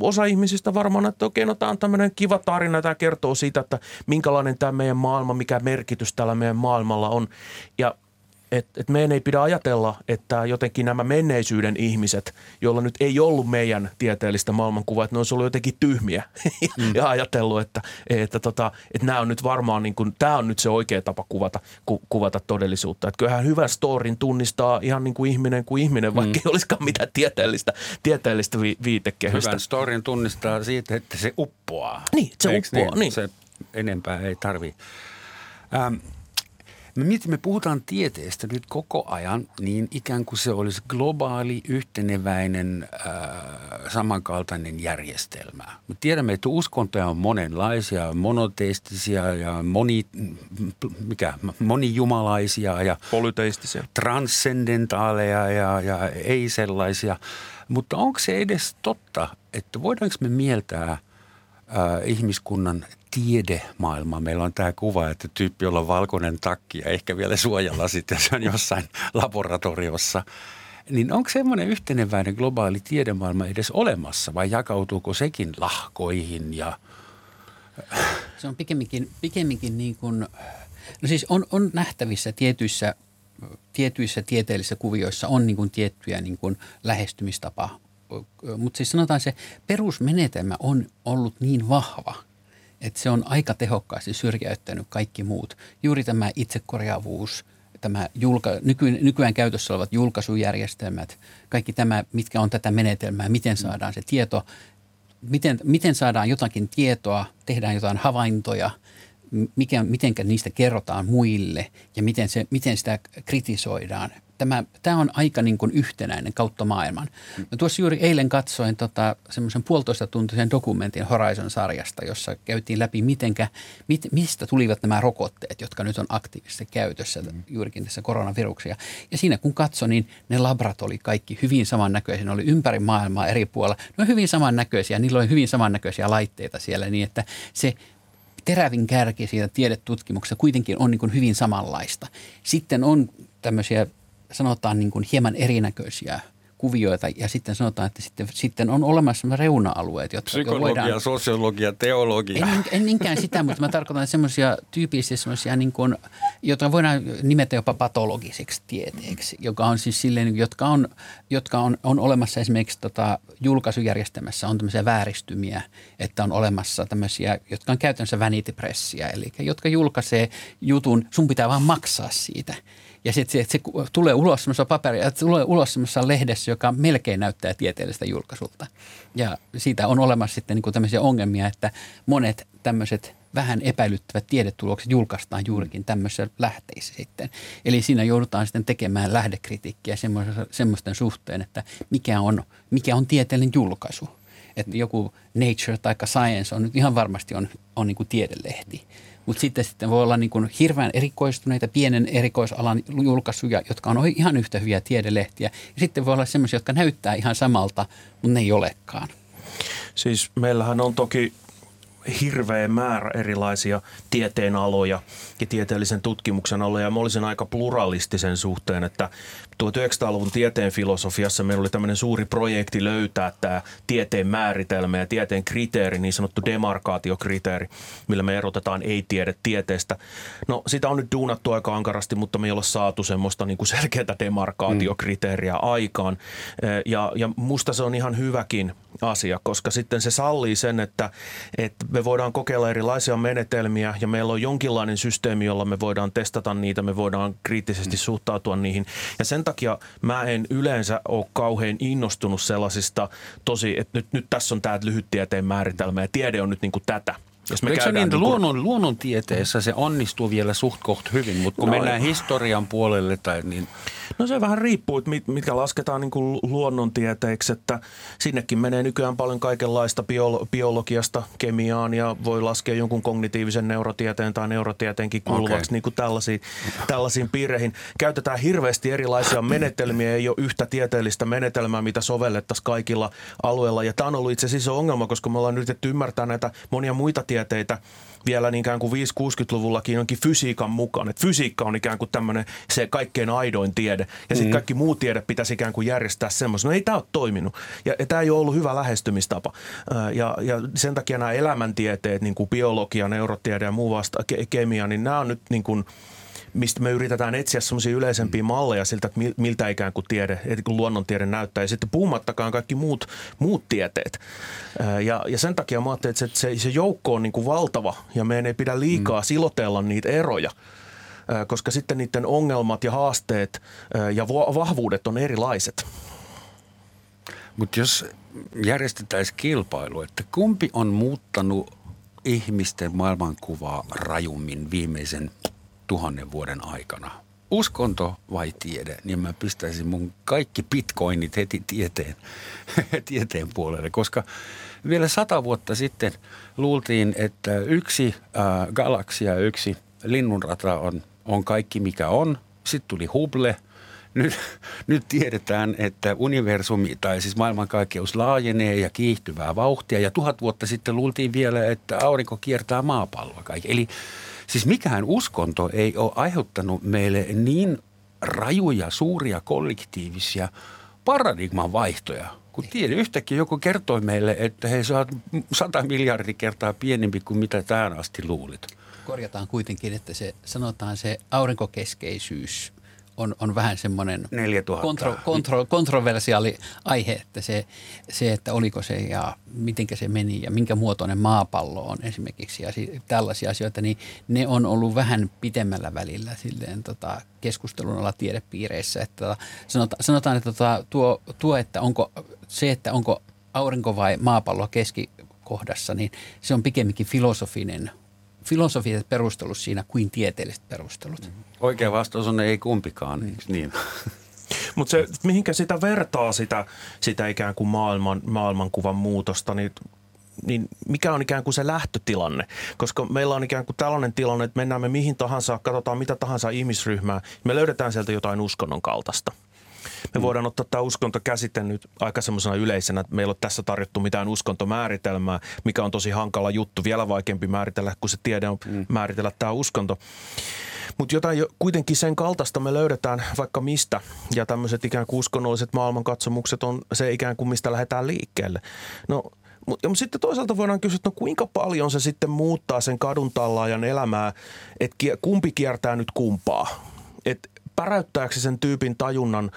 osa ihmisistä varmaan, että okei, no tämä on tämmöinen kiva tarina, tämä kertoo siitä, että minkälainen tämä meidän maailma, mikä merkitys tällä meidän maailmalla on. Ja että et meidän ei pidä ajatella, että jotenkin nämä menneisyyden ihmiset, joilla nyt ei ollut meidän tieteellistä maailmankuvaa, että ne olisi ollut jotenkin tyhmiä mm. ja ajatellut, että, että, tota, että nämä on nyt varmaan, niin kuin, tämä on nyt se oikea tapa kuvata, ku, kuvata todellisuutta. Että kyllähän hyvän storin tunnistaa ihan niin kuin ihminen kuin ihminen, vaikka mm. ei olisikaan mitään tieteellistä, tieteellistä vi, viitekehystä. Hyvän storin tunnistaa siitä, että se uppoaa. Niin, se Eiks uppoaa. Niin? niin. Se enempää ei tarvitse. Ähm, me, mietin, me puhutaan tieteestä nyt koko ajan niin ikään kuin se olisi globaali, yhteneväinen, äh, samankaltainen järjestelmä. Me tiedämme, että uskontoja on monenlaisia, monoteistisia ja moni, mikä, monijumalaisia ja polyteistisia, transcendentaaleja ja, ja ei sellaisia. Mutta onko se edes totta, että voidaanko me mieltää – ihmiskunnan tiedemaailma. Meillä on tämä kuva, että tyyppi, jolla on valkoinen takki ja ehkä vielä suojalasit ja se on jossain laboratoriossa. Niin onko semmoinen yhteneväinen globaali tiedemaailma edes olemassa vai jakautuuko sekin lahkoihin ja se on pikemminkin, pikemminkin niin kuin, no siis on, on nähtävissä tietyissä, tietyissä tieteellisissä kuvioissa on niin kuin tiettyjä niin kuin lähestymistapa mutta siis sanotaan se perusmenetelmä on ollut niin vahva, että se on aika tehokkaasti syrjäyttänyt kaikki muut. Juuri tämä itsekorjaavuus, tämä julka, nyky, nykyään käytössä olevat julkaisujärjestelmät, kaikki tämä, mitkä on tätä menetelmää, miten saadaan se tieto, miten, miten saadaan jotakin tietoa, tehdään jotain havaintoja, mikä, miten niistä kerrotaan muille ja miten, se, miten sitä kritisoidaan tämä, tämä on aika niin kuin yhtenäinen kautta maailman. Mä tuossa juuri eilen katsoin tota, semmoisen puolitoista tuntisen dokumentin Horizon-sarjasta, jossa käytiin läpi, mitenkä, mit, mistä tulivat nämä rokotteet, jotka nyt on aktiivisesti käytössä mm. juurikin tässä koronaviruksia. Ja siinä kun katsoin, niin ne labrat oli kaikki hyvin samannäköisiä. Ne oli ympäri maailmaa eri puolilla. Ne on hyvin samannäköisiä, niillä oli hyvin samannäköisiä laitteita siellä niin, että se terävin kärki siitä tiedetutkimuksessa kuitenkin on niin kuin hyvin samanlaista. Sitten on tämmöisiä sanotaan niin kuin hieman erinäköisiä kuvioita ja sitten sanotaan, että sitten, sitten on olemassa reuna-alueet, jotka Psykologia, voidaan... sosiologia, teologia. En, en niinkään sitä, mutta mä tarkoitan semmoisia tyypillisiä semmoisia, niin kuin, joita voidaan nimetä jopa patologiseksi tieteeksi, joka on siis silleen, jotka on, jotka on, on olemassa esimerkiksi tota, julkaisujärjestelmässä on tämmöisiä vääristymiä, että on olemassa tämmöisiä, jotka on käytännössä vanity pressiä, eli jotka julkaisee jutun, sun pitää vaan maksaa siitä. Ja sitten se, se tulee ulos semmoisessa paperia, tulee ulos semmoisessa lehdessä, joka melkein näyttää tieteellistä julkaisulta. Ja siitä on olemassa sitten niin kuin tämmöisiä ongelmia, että monet tämmöiset vähän epäilyttävät tiedetulokset julkaistaan juurikin tämmöisissä lähteissä sitten. Eli siinä joudutaan sitten tekemään lähdekritiikkiä semmoisten suhteen, että mikä on, mikä on tieteellinen julkaisu. Että joku Nature tai Science on nyt ihan varmasti on, on niin kuin tiedelehti mutta sitten, sitten voi olla niin kuin hirveän erikoistuneita pienen erikoisalan julkaisuja, jotka on ihan yhtä hyviä tiedelehtiä. Ja sitten voi olla sellaisia, jotka näyttää ihan samalta, mutta ne ei olekaan. Siis meillähän on toki hirveä määrä erilaisia tieteenaloja ja tieteellisen tutkimuksen aloja. Mä olisin aika pluralistisen suhteen, että 1900-luvun tieteen filosofiassa meillä oli tämmöinen suuri projekti löytää tämä tieteen määritelmä ja tieteen kriteeri, niin sanottu demarkaatiokriteeri, millä me erotetaan ei-tiede tieteestä. No sitä on nyt duunattu aika ankarasti, mutta me ei olla saatu semmoista niin kuin selkeää demarkaatiokriteeriä mm. aikaan. Ja, ja musta se on ihan hyväkin asia, koska sitten se sallii sen, että, että me voidaan kokeilla erilaisia menetelmiä ja meillä on jonkinlainen systeemi, jolla me voidaan testata niitä, me voidaan kriittisesti mm. suhtautua niihin. Ja sen takia mä en yleensä ole kauhean innostunut sellaisista tosi, että nyt, nyt tässä on tämä lyhyttieteen määritelmä ja tiede on nyt niin kuin tätä. Jos me Eikö se niin, niin luonnon, luonnontieteessä se onnistuu vielä suht koht hyvin, mutta kun no, mennään historian puolelle tai niin – No se vähän riippuu, että mitkä lasketaan niin kuin luonnontieteiksi, että sinnekin menee nykyään paljon kaikenlaista biolo- biologiasta kemiaan ja voi laskea jonkun kognitiivisen neurotieteen tai neurotieteenkin kuuluvaksi okay. niin kuin tällaisiin, tällaisiin piireihin. Käytetään hirveästi erilaisia menetelmiä, ei ole yhtä tieteellistä menetelmää, mitä sovellettaisiin kaikilla alueilla. Ja tämä on ollut itse asiassa ongelma, koska me ollaan yritetty ymmärtää näitä monia muita tieteitä vielä niin kuin 5-60-luvullakin onkin fysiikan mukaan. Että fysiikka on ikään kuin tämmöinen se kaikkein aidoin tiede. Ja sitten mm. kaikki muu tiede pitäisi ikään kuin järjestää semmoisen. No ei tämä ole toiminut. Ja, ja tämä ei ole ollut hyvä lähestymistapa. Ja, ja sen takia nämä elämäntieteet, niin kuin biologia, neurotiede ja muu vasta, ke- kemia, niin nämä on nyt niin kuin – mistä me yritetään etsiä semmoisia yleisempiä malleja siltä, että miltä ikään kuin tiede, kun luonnontiede näyttää. Ja sitten puhumattakaan kaikki muut, muut tieteet. Ja, ja sen takia mä ajattelin, että se, se joukko on niin kuin valtava ja meidän ei pidä liikaa mm. silotella niitä eroja koska sitten niiden ongelmat ja haasteet ja vahvuudet on erilaiset. Mutta jos järjestettäisiin kilpailu, että kumpi on muuttanut ihmisten maailmankuvaa rajummin viimeisen tuhannen vuoden aikana. Uskonto vai tiede, niin mä pistäisin mun kaikki bitcoinit heti tieteen, tieteen puolelle, koska vielä sata vuotta sitten luultiin, että yksi äh, galaksia, yksi linnunrata on, on kaikki mikä on. Sitten tuli Hubble – nyt, nyt tiedetään, että universumi tai siis maailmankaikkeus laajenee ja kiihtyvää vauhtia. Ja tuhat vuotta sitten luultiin vielä, että aurinko kiertää maapalloa kaikki. Eli Siis mikään uskonto ei ole aiheuttanut meille niin rajuja, suuria kollektiivisia paradigman vaihtoja. Kun tiedä, yhtäkkiä joku kertoi meille, että he saavat sata miljardia kertaa pienempi kuin mitä tähän asti luulit. Korjataan kuitenkin, että se sanotaan se aurinkokeskeisyys on, on vähän semmoinen kontro, kontro, kontroversiaali aihe, että se, se, että oliko se ja miten se meni ja minkä muotoinen maapallo on esimerkiksi ja tällaisia asioita, niin ne on ollut vähän pitemmällä välillä silleen tota, keskustelun alla tiedepiireissä. Että, tota, sanotaan, sanotaan, että tota, tuo, tuo, että onko se, että onko aurinko vai maapallo keskikohdassa, niin se on pikemminkin filosofinen filosofiset perustelut siinä kuin tieteelliset perustelut. Mm-hmm. Oikea vastaus on ei kumpikaan, eikö niin? Mutta se, mihinkä sitä vertaa sitä, sitä ikään kuin maailman, maailmankuvan muutosta, niin niin mikä on ikään kuin se lähtötilanne? Koska meillä on ikään kuin tällainen tilanne, että mennään me mihin tahansa, katsotaan mitä tahansa ihmisryhmää, me löydetään sieltä jotain uskonnon kaltaista. Me voidaan ottaa tämä uskontokäsite nyt aika semmoisena yleisenä, että meillä on tässä tarjottu mitään uskontomääritelmää, mikä on tosi hankala juttu, vielä vaikeampi määritellä, kun se tiede on mm. määritellä tämä uskonto. Mutta jotain jo, kuitenkin sen kaltaista me löydetään vaikka mistä. Ja tämmöiset ikään kuin uskonnolliset maailmankatsomukset on se ikään kuin mistä lähdetään liikkeelle. No mutta sitten toisaalta voidaan kysyä, että no kuinka paljon se sitten muuttaa sen kadun tallaajan elämää, että kumpi kiertää nyt kumpaa. Että päräyttääkö sen tyypin tajunnan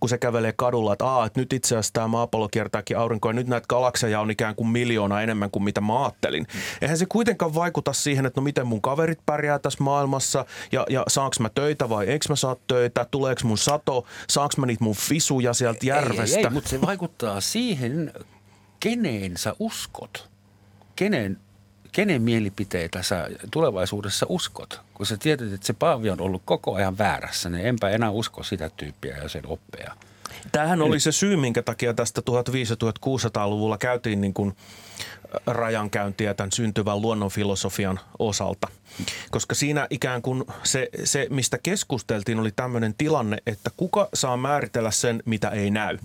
kun se kävelee kadulla, että, Aa, että nyt itse asiassa tämä maapallo kiertääkin aurinkoa ja nyt näitä galakseja on ikään kuin miljoona enemmän kuin mitä mä ajattelin. Eihän se kuitenkaan vaikuta siihen, että no miten mun kaverit pärjää tässä maailmassa ja, ja saanko mä töitä vai eikö mä saa töitä, tuleeko mun sato, saanko mä niitä mun fisuja sieltä järvestä. Ei, ei, mutta se vaikuttaa siihen, keneen sä uskot. Kenen kenen mielipiteitä sä tulevaisuudessa uskot? Kun sä tiedät, että se Paavi on ollut koko ajan väärässä, niin enpä enää usko sitä tyyppiä ja sen oppeja. Tämähän oli se syy, minkä takia tästä 1500-1600-luvulla käytiin niin kuin rajankäyntiä tämän syntyvän luonnonfilosofian osalta. Koska siinä ikään kuin se, se, mistä keskusteltiin, oli tämmöinen tilanne, että kuka saa määritellä sen, mitä ei näy.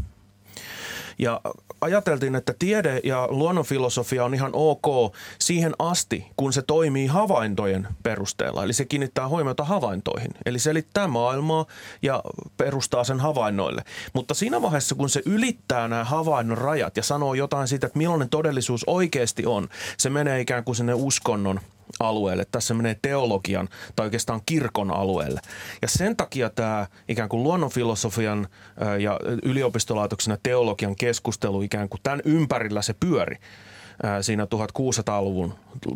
Ja ajateltiin, että tiede ja luonnonfilosofia on ihan ok siihen asti, kun se toimii havaintojen perusteella. Eli se kiinnittää huomiota havaintoihin. Eli selittää maailmaa ja perustaa sen havainnoille. Mutta siinä vaiheessa, kun se ylittää nämä havainnon rajat ja sanoo jotain siitä, että millainen todellisuus oikeasti on, se menee ikään kuin sinne uskonnon alueelle. Tässä menee teologian tai oikeastaan kirkon alueelle. Ja sen takia tämä ikään kuin luonnonfilosofian ja yliopistolaitoksen ja teologian keskustelu ikään kuin tämän ympärillä se pyöri siinä 1600-luvun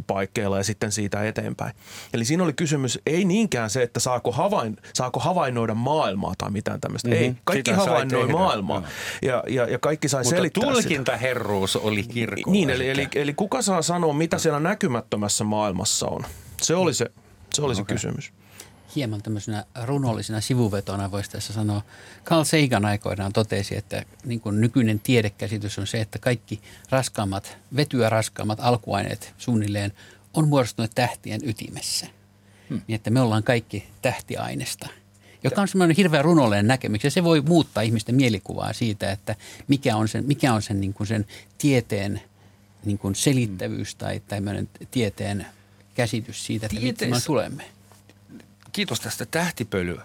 paikkeilla ja sitten siitä eteenpäin. Eli siinä oli kysymys ei niinkään se, että saako, havain, saako havainnoida maailmaa tai mitään tämmöistä. Mm-hmm. Ei, kaikki Sitä havainnoi maailmaa ja, ja, ja kaikki sai Mutta selittää tulkintaherruus sitä. oli kirkolla. Niin, eli, eli, eli kuka saa sanoa, mitä siellä näkymättömässä maailmassa on? Se oli se, se, oli okay. se kysymys hieman tämmöisenä runollisena sivuvetona voisi tässä sanoa. Carl Sagan aikoinaan totesi, että niin kuin nykyinen tiedekäsitys on se, että kaikki raskaammat, vetyä raskaammat alkuaineet suunnilleen on muodostunut tähtien ytimessä. Hmm. Niin, että me ollaan kaikki tähtiainesta joka on semmoinen hirveän runollinen näkemys. Ja se voi muuttaa ihmisten mielikuvaa siitä, että mikä on sen, mikä on sen, niin kuin sen tieteen niin kuin selittävyys tai tämmöinen tieteen käsitys siitä, että miten me tulemme kiitos tästä tähtipöly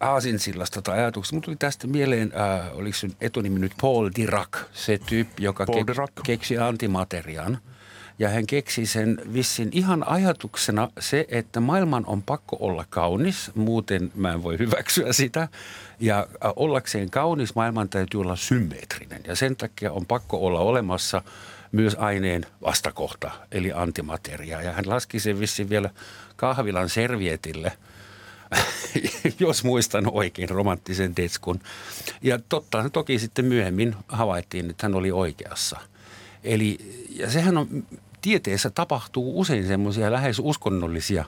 aasinsillasta tai ajatuksesta. Mutta tuli tästä mieleen, äh, oliko sun etunimi nyt Paul Dirac, se tyyppi, joka Paul Dirac. keksi antimateriaan. Ja hän keksi sen vissin ihan ajatuksena se, että maailman on pakko olla kaunis, muuten mä en voi hyväksyä sitä. Ja äh, ollakseen kaunis maailman täytyy olla symmetrinen ja sen takia on pakko olla olemassa myös aineen vastakohta, eli antimateria. Ja hän laski sen vissin vielä kahvilan servietille, jos muistan oikein romanttisen detskun. Ja totta, toki sitten myöhemmin havaittiin, että hän oli oikeassa. Eli ja sehän on, tieteessä tapahtuu usein semmoisia lähes uskonnollisia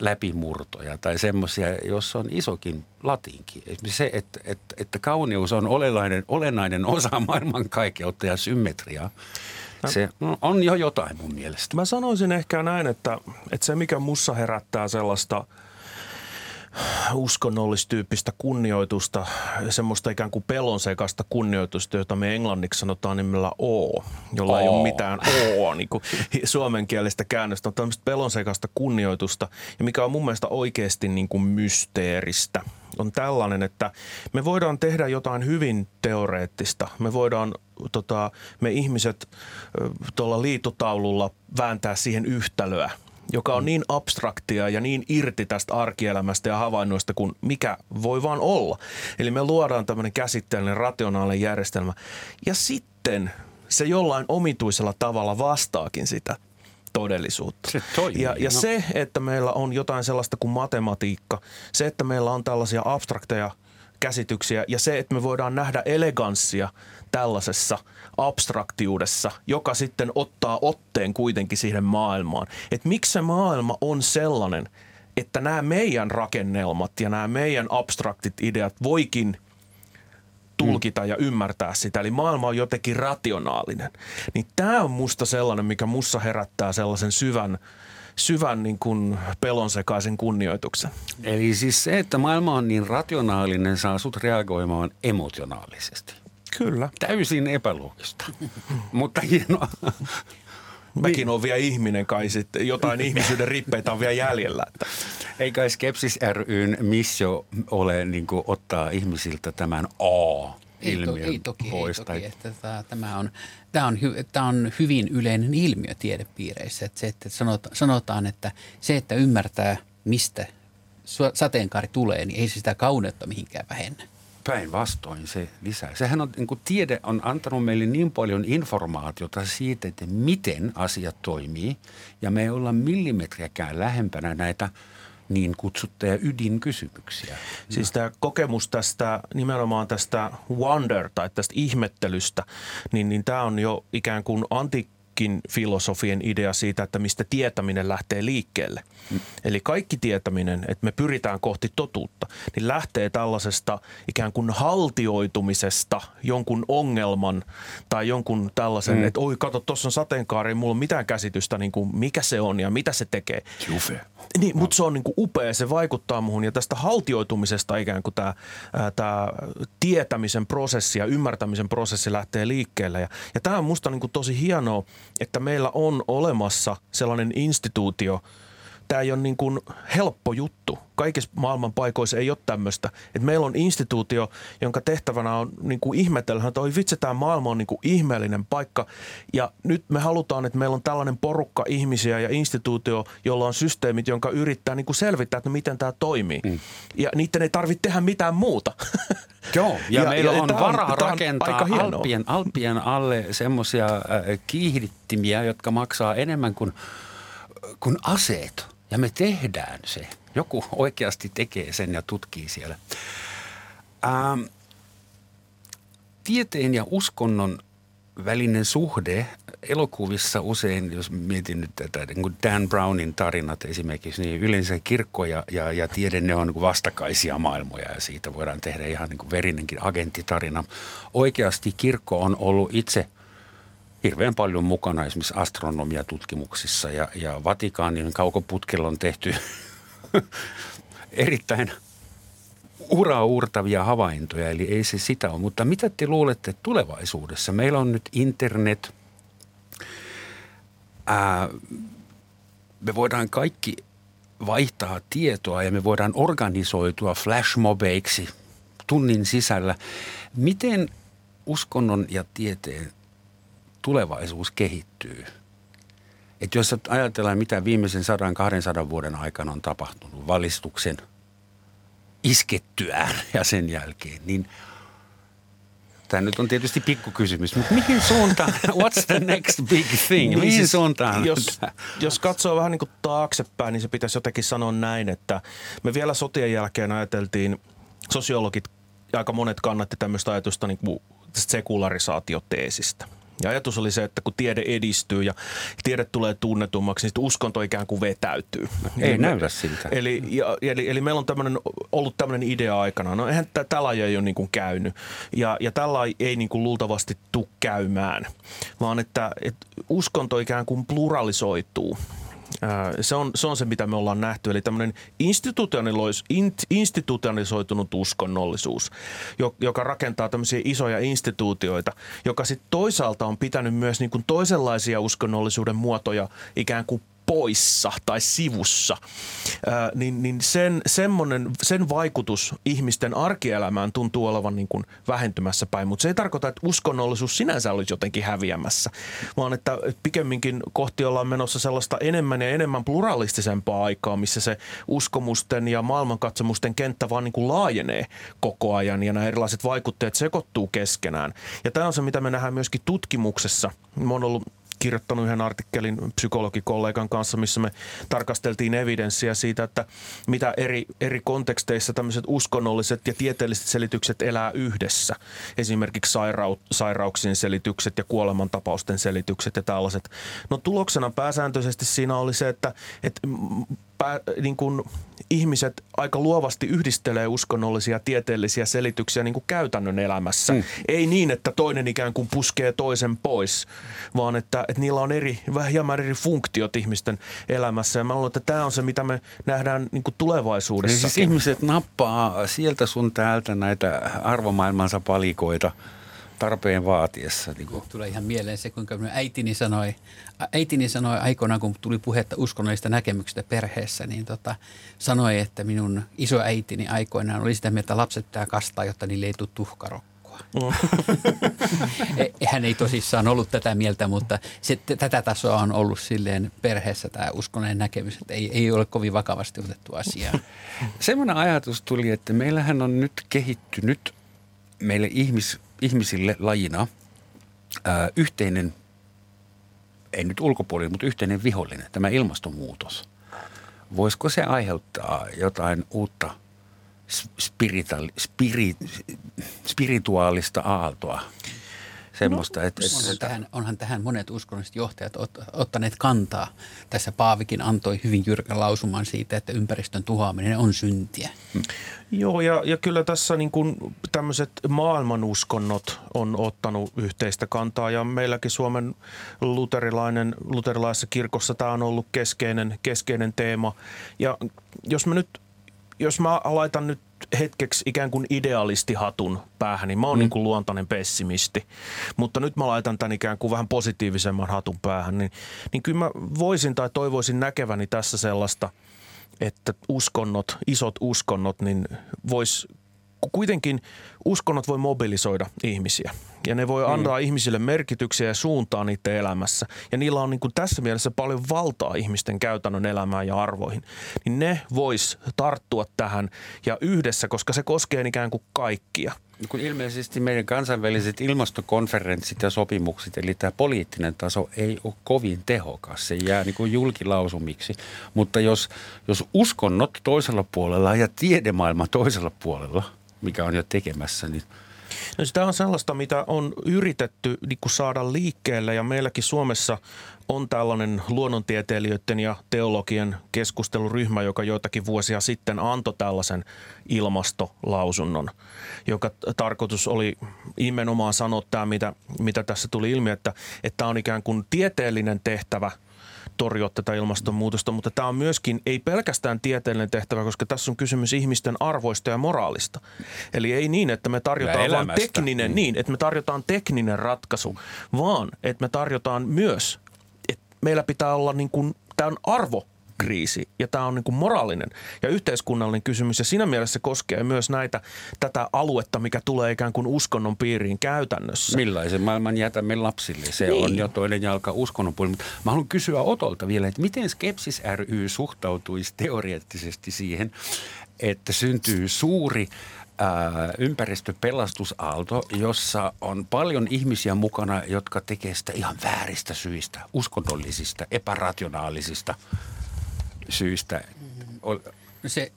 läpimurtoja tai semmoisia, jossa on isokin latinki. Esimerkiksi se, että, että, että kauneus on olennainen, olennainen osa maailmankaikeutta ja symmetriaa. Se on jo jotain mun mielestä. Mä sanoisin ehkä näin, että, että se mikä mussa herättää sellaista uskonnollistyyppistä kunnioitusta, semmoista ikään kuin pelonsekasta kunnioitusta, jota me englanniksi sanotaan nimellä O, jolla o. ei ole mitään O, niin kuin suomenkielistä käännöstä, on tämmöistä pelonsekasta kunnioitusta, ja mikä on mun mielestä oikeasti niin kuin mysteeristä – on tällainen, että me voidaan tehdä jotain hyvin teoreettista. Me voidaan tota, me ihmiset tuolla liitotaululla vääntää siihen yhtälöä, joka on mm. niin abstraktia ja niin irti tästä arkielämästä ja havainnoista kuin mikä voi vaan olla. Eli me luodaan tämmöinen käsitteellinen, rationaalinen järjestelmä. Ja sitten se jollain omituisella tavalla vastaakin sitä – todellisuutta. Se toimii, ja, ja no. se, että meillä on jotain sellaista kuin matematiikka, se, että meillä on tällaisia abstrakteja käsityksiä ja se, että me voidaan nähdä eleganssia tällaisessa abstraktiudessa, joka sitten ottaa otteen kuitenkin siihen maailmaan. Että miksi se maailma on sellainen, että nämä meidän rakennelmat ja nämä meidän abstraktit ideat voikin – tulkita ja ymmärtää sitä. Eli maailma on jotenkin rationaalinen. Niin tämä on musta sellainen, mikä mussa herättää sellaisen syvän, syvän niin kuin pelonsekaisen kunnioituksen. Eli siis se, että maailma on niin rationaalinen, saa sut reagoimaan emotionaalisesti. Kyllä. Täysin epäloogista, mutta hienoa. Mäkin on vielä ihminen kai sitten, jotain ihmisyyden rippeitä on vielä jäljellä. Että. Ei kai Skepsis ryn missio ole niin ottaa ihmisiltä tämän A ilmiön ei, to, ei toki, pois. Ei toki, että tämä, tämä, on, tämä, on hy, tämä on hyvin yleinen ilmiö tiedepiireissä. Että se, että sanotaan, että se, että ymmärtää, mistä sateenkaari tulee, niin ei se sitä kauneutta mihinkään vähennä. Päinvastoin se lisää. Sehän on, niin kuin tiede on antanut meille niin paljon informaatiota siitä, että miten asiat toimii. Ja me ei olla millimetriäkään lähempänä näitä niin kutsuttuja ydinkysymyksiä. Siis tämä kokemus tästä nimenomaan tästä wonder tai tästä ihmettelystä, niin, niin tämä on jo ikään kuin antiikki muidenkin filosofien idea siitä, että mistä tietäminen lähtee liikkeelle. Mm. Eli kaikki tietäminen, että me pyritään kohti totuutta, niin lähtee tällaisesta ikään kuin haltioitumisesta jonkun ongelman tai jonkun tällaisen, mm. että oi kato, tuossa on sateenkaari, ei mulla ole mitään käsitystä, niin kuin mikä se on ja mitä se tekee. Juve. Niin, mutta se on niin kuin upea, se vaikuttaa muhun ja tästä haltioitumisesta ikään kuin tämä, tämä tietämisen prosessi ja ymmärtämisen prosessi lähtee liikkeelle. Ja, ja tämä on musta niin kuin tosi hienoa, että meillä on olemassa sellainen instituutio – tämä ei ole niin kuin helppo juttu. Kaikissa maailman paikoissa ei ole tämmöistä. Et meillä on instituutio, jonka tehtävänä on niin kuin ihmetellä, että oi vitsi, tämä maailma on niin kuin ihmeellinen paikka. Ja nyt me halutaan, että meillä on tällainen porukka ihmisiä ja instituutio, jolla on systeemit, jonka yrittää niin kuin selvittää, että miten tämä toimii. Mm. Ja niiden ei tarvitse tehdä mitään muuta. Joo, ja, ja meillä ja on varaa rakentaa Alppien, Alppien alle semmoisia äh, kiihdyttimiä, jotka maksaa enemmän kuin, kuin aseet. Ja me tehdään se. Joku oikeasti tekee sen ja tutkii siellä. Ähm, tieteen ja uskonnon välinen suhde elokuvissa usein, jos mietin nyt tätä niin kuin Dan Brownin tarinat esimerkiksi, niin yleensä kirkko ja, ja, ja tiede ne on niin kuin vastakaisia maailmoja ja siitä voidaan tehdä ihan niin kuin verinenkin agenttitarina. Oikeasti kirkko on ollut itse – hirveän paljon mukana esimerkiksi astronomiatutkimuksissa ja, ja Vatikaanin kaukoputkella on tehty erittäin uraa uurtavia havaintoja, eli ei se sitä ole. Mutta mitä te luulette tulevaisuudessa? Meillä on nyt internet, ää, me voidaan kaikki vaihtaa tietoa ja me voidaan organisoitua flashmobeiksi tunnin sisällä. Miten uskonnon ja tieteen tulevaisuus kehittyy. Että jos ajatellaan, mitä viimeisen 100-200 vuoden aikana on tapahtunut valistuksen iskettyään ja sen jälkeen, niin Tämä nyt on tietysti pikkukysymys, mutta mihin suuntaan, what's the next big thing? Niin mihin siis, suuntaan? Jos, jos katsoo vähän niin kuin taaksepäin, niin se pitäisi jotenkin sanoa näin, että me vielä sotien jälkeen ajateltiin, sosiologit aika monet kannatti tämmöistä ajatusta niin kuin sekularisaatioteesistä – ja ajatus oli se, että kun tiede edistyy ja tiede tulee tunnetummaksi, niin uskonto ikään kuin vetäytyy. Ei niin näytä siltä. Eli, ja, eli, eli meillä on tämmönen, ollut tämmöinen idea aikana. No eihän tällä ei ole niin kuin käynyt. Ja, ja tällä ei niin kuin luultavasti tule käymään, vaan että, että uskonto ikään kuin pluralisoituu. Se on, se on se, mitä me ollaan nähty. Eli tämmöinen institutionalisoitunut uskonnollisuus, joka rakentaa tämmöisiä isoja instituutioita, joka sitten toisaalta on pitänyt myös niin kuin toisenlaisia uskonnollisuuden muotoja ikään kuin poissa tai sivussa, niin, niin sen, semmonen, sen vaikutus ihmisten arkielämään tuntuu olevan niin kuin vähentymässä päin. Mutta se ei tarkoita, että uskonnollisuus sinänsä olisi jotenkin häviämässä, vaan että pikemminkin kohti ollaan menossa sellaista enemmän ja enemmän pluralistisempaa aikaa, missä se uskomusten ja maailmankatsomusten kenttä vaan niin kuin laajenee koko ajan ja nämä erilaiset vaikutteet sekoittuu keskenään. Ja tämä on se, mitä me nähdään myöskin tutkimuksessa. Mä oon ollut kirjoittanut yhden artikkelin psykologikollegan kanssa, missä me tarkasteltiin evidenssiä siitä, että mitä eri, eri konteksteissa tämmöiset uskonnolliset ja tieteelliset selitykset elää yhdessä. Esimerkiksi sairau, sairauksien selitykset ja kuolemantapausten selitykset ja tällaiset. No tuloksena pääsääntöisesti siinä oli se, että, että niin kuin ihmiset aika luovasti yhdistelee uskonnollisia tieteellisiä selityksiä niin kuin käytännön elämässä. Mm. Ei niin, että toinen ikään kuin puskee toisen pois, vaan että, että niillä on eri, vähän hieman eri funktiot ihmisten elämässä. Ja mä luulen, että tämä on se, mitä me nähdään niin kuin tulevaisuudessa. Siis ihmiset nappaa sieltä sun täältä näitä arvomaailmansa palikoita – tarpeen vaatiessa. Niin kuin. Tulee ihan mieleen se, kuinka äitini sanoi, äitini sanoi aikoinaan, kun tuli puhetta uskonnollista näkemyksistä perheessä, niin tota, sanoi, että minun isoäitini aikoinaan oli sitä mieltä, että lapset pitää kastaa, jotta niille ei tule tuhkarokkoa. Mm. E, hän ei tosissaan ollut tätä mieltä, mutta se, tätä tasoa on ollut silleen perheessä tämä uskonnollinen näkemys, että ei, ei ole kovin vakavasti otettu asiaa. Semmoinen ajatus tuli, että meillähän on nyt kehittynyt meille ihmis, ihmisille lajina ää, yhteinen, ei nyt ulkopuolinen, mutta yhteinen vihollinen, tämä ilmastonmuutos. Voisiko se aiheuttaa jotain uutta spiri, spirituaalista aaltoa semmoista. No, että, että, onhan, tähän, onhan tähän monet uskonnolliset johtajat ot, ottaneet kantaa. Tässä Paavikin antoi hyvin jyrkän lausuman siitä, että ympäristön tuhoaminen on syntiä. Hmm. Joo, ja, ja kyllä tässä niin kuin tämmöiset maailmanuskonnot on ottanut yhteistä kantaa, ja meilläkin Suomen luterilainen, luterilaisessa kirkossa tämä on ollut keskeinen, keskeinen teema. Ja jos mä nyt, jos mä laitan nyt hetkeksi ikään kuin idealistihatun päähän, niin mä oon mm. niin kuin luontainen pessimisti. Mutta nyt mä laitan tämän ikään kuin vähän positiivisemman hatun päähän, niin, niin kyllä mä voisin tai toivoisin näkeväni tässä sellaista, että uskonnot, isot uskonnot, niin vois kuitenkin uskonnot voi mobilisoida ihmisiä ja ne voi antaa mm. ihmisille merkityksiä ja suuntaa niiden elämässä. Ja niillä on niin kuin tässä mielessä paljon valtaa ihmisten käytännön elämään ja arvoihin. Niin ne vois tarttua tähän ja yhdessä, koska se koskee ikään kuin kaikkia. No kun ilmeisesti meidän kansainväliset ilmastokonferenssit ja sopimukset, eli tämä poliittinen taso ei ole kovin tehokas. Se jää niin kuin julkilausumiksi. Mutta jos, jos uskonnot toisella puolella ja tiedemaailma toisella puolella, mikä on jo tekemässä, niin – No sitä on sellaista, mitä on yritetty niin kuin saada liikkeelle ja meilläkin Suomessa on tällainen luonnontieteilijöiden ja teologien keskusteluryhmä, joka joitakin vuosia sitten antoi tällaisen ilmastolausunnon, joka tarkoitus oli nimenomaan sanoa tämä, mitä, mitä tässä tuli ilmi, että, että on ikään kuin tieteellinen tehtävä – torjua tätä ilmastonmuutosta, mutta tämä on myöskin ei pelkästään tieteellinen tehtävä, koska tässä on kysymys ihmisten arvoista ja moraalista. Eli ei niin, että me tarjotaan vain tekninen, mm. niin, että me tarjotaan tekninen ratkaisu, vaan että me tarjotaan myös, että meillä pitää olla niin kuin, tämä on arvo kriisi ja tämä on niin kuin moraalinen ja yhteiskunnallinen kysymys ja siinä mielessä se koskee myös näitä, tätä aluetta, mikä tulee ikään kuin uskonnon piiriin käytännössä. Millaisen maailman jätämme lapsille? Se niin. on jo toinen jalka uskonnon puolella. Mutta mä haluan kysyä Otolta vielä, että miten Skepsis ry suhtautuisi teoreettisesti siihen, että syntyy suuri ympäristöpelastusaalto, jossa on paljon ihmisiä mukana, jotka tekee sitä ihan vääristä syistä, uskonnollisista, epärationaalisista syistä. No se,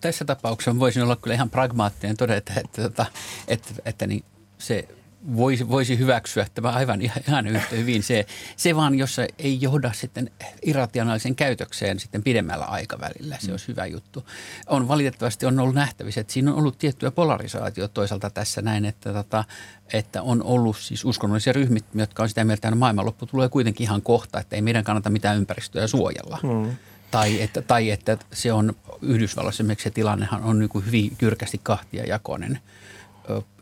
tässä tapauksessa voisin olla kyllä ihan pragmaattinen todeta, että, että, että, että, että niin se voisi, voisi hyväksyä tämä aivan ihan yhtä hyvin. Se, se vaan, jos se ei johda sitten irrationaalisen käytökseen sitten pidemmällä aikavälillä, se mm. olisi hyvä juttu. On valitettavasti on ollut nähtävissä, että siinä on ollut tiettyä polarisaatio toisaalta tässä näin, että, tota, että on ollut siis uskonnollisia ryhmittymiä, jotka on sitä mieltä, että maailmanloppu tulee kuitenkin ihan kohta, että ei meidän kannata mitään ympäristöä suojella. Mm. Tai että, tai että se on Yhdysvalloissa esimerkiksi se tilannehan on niin hyvin jyrkästi kahtia jakoinen.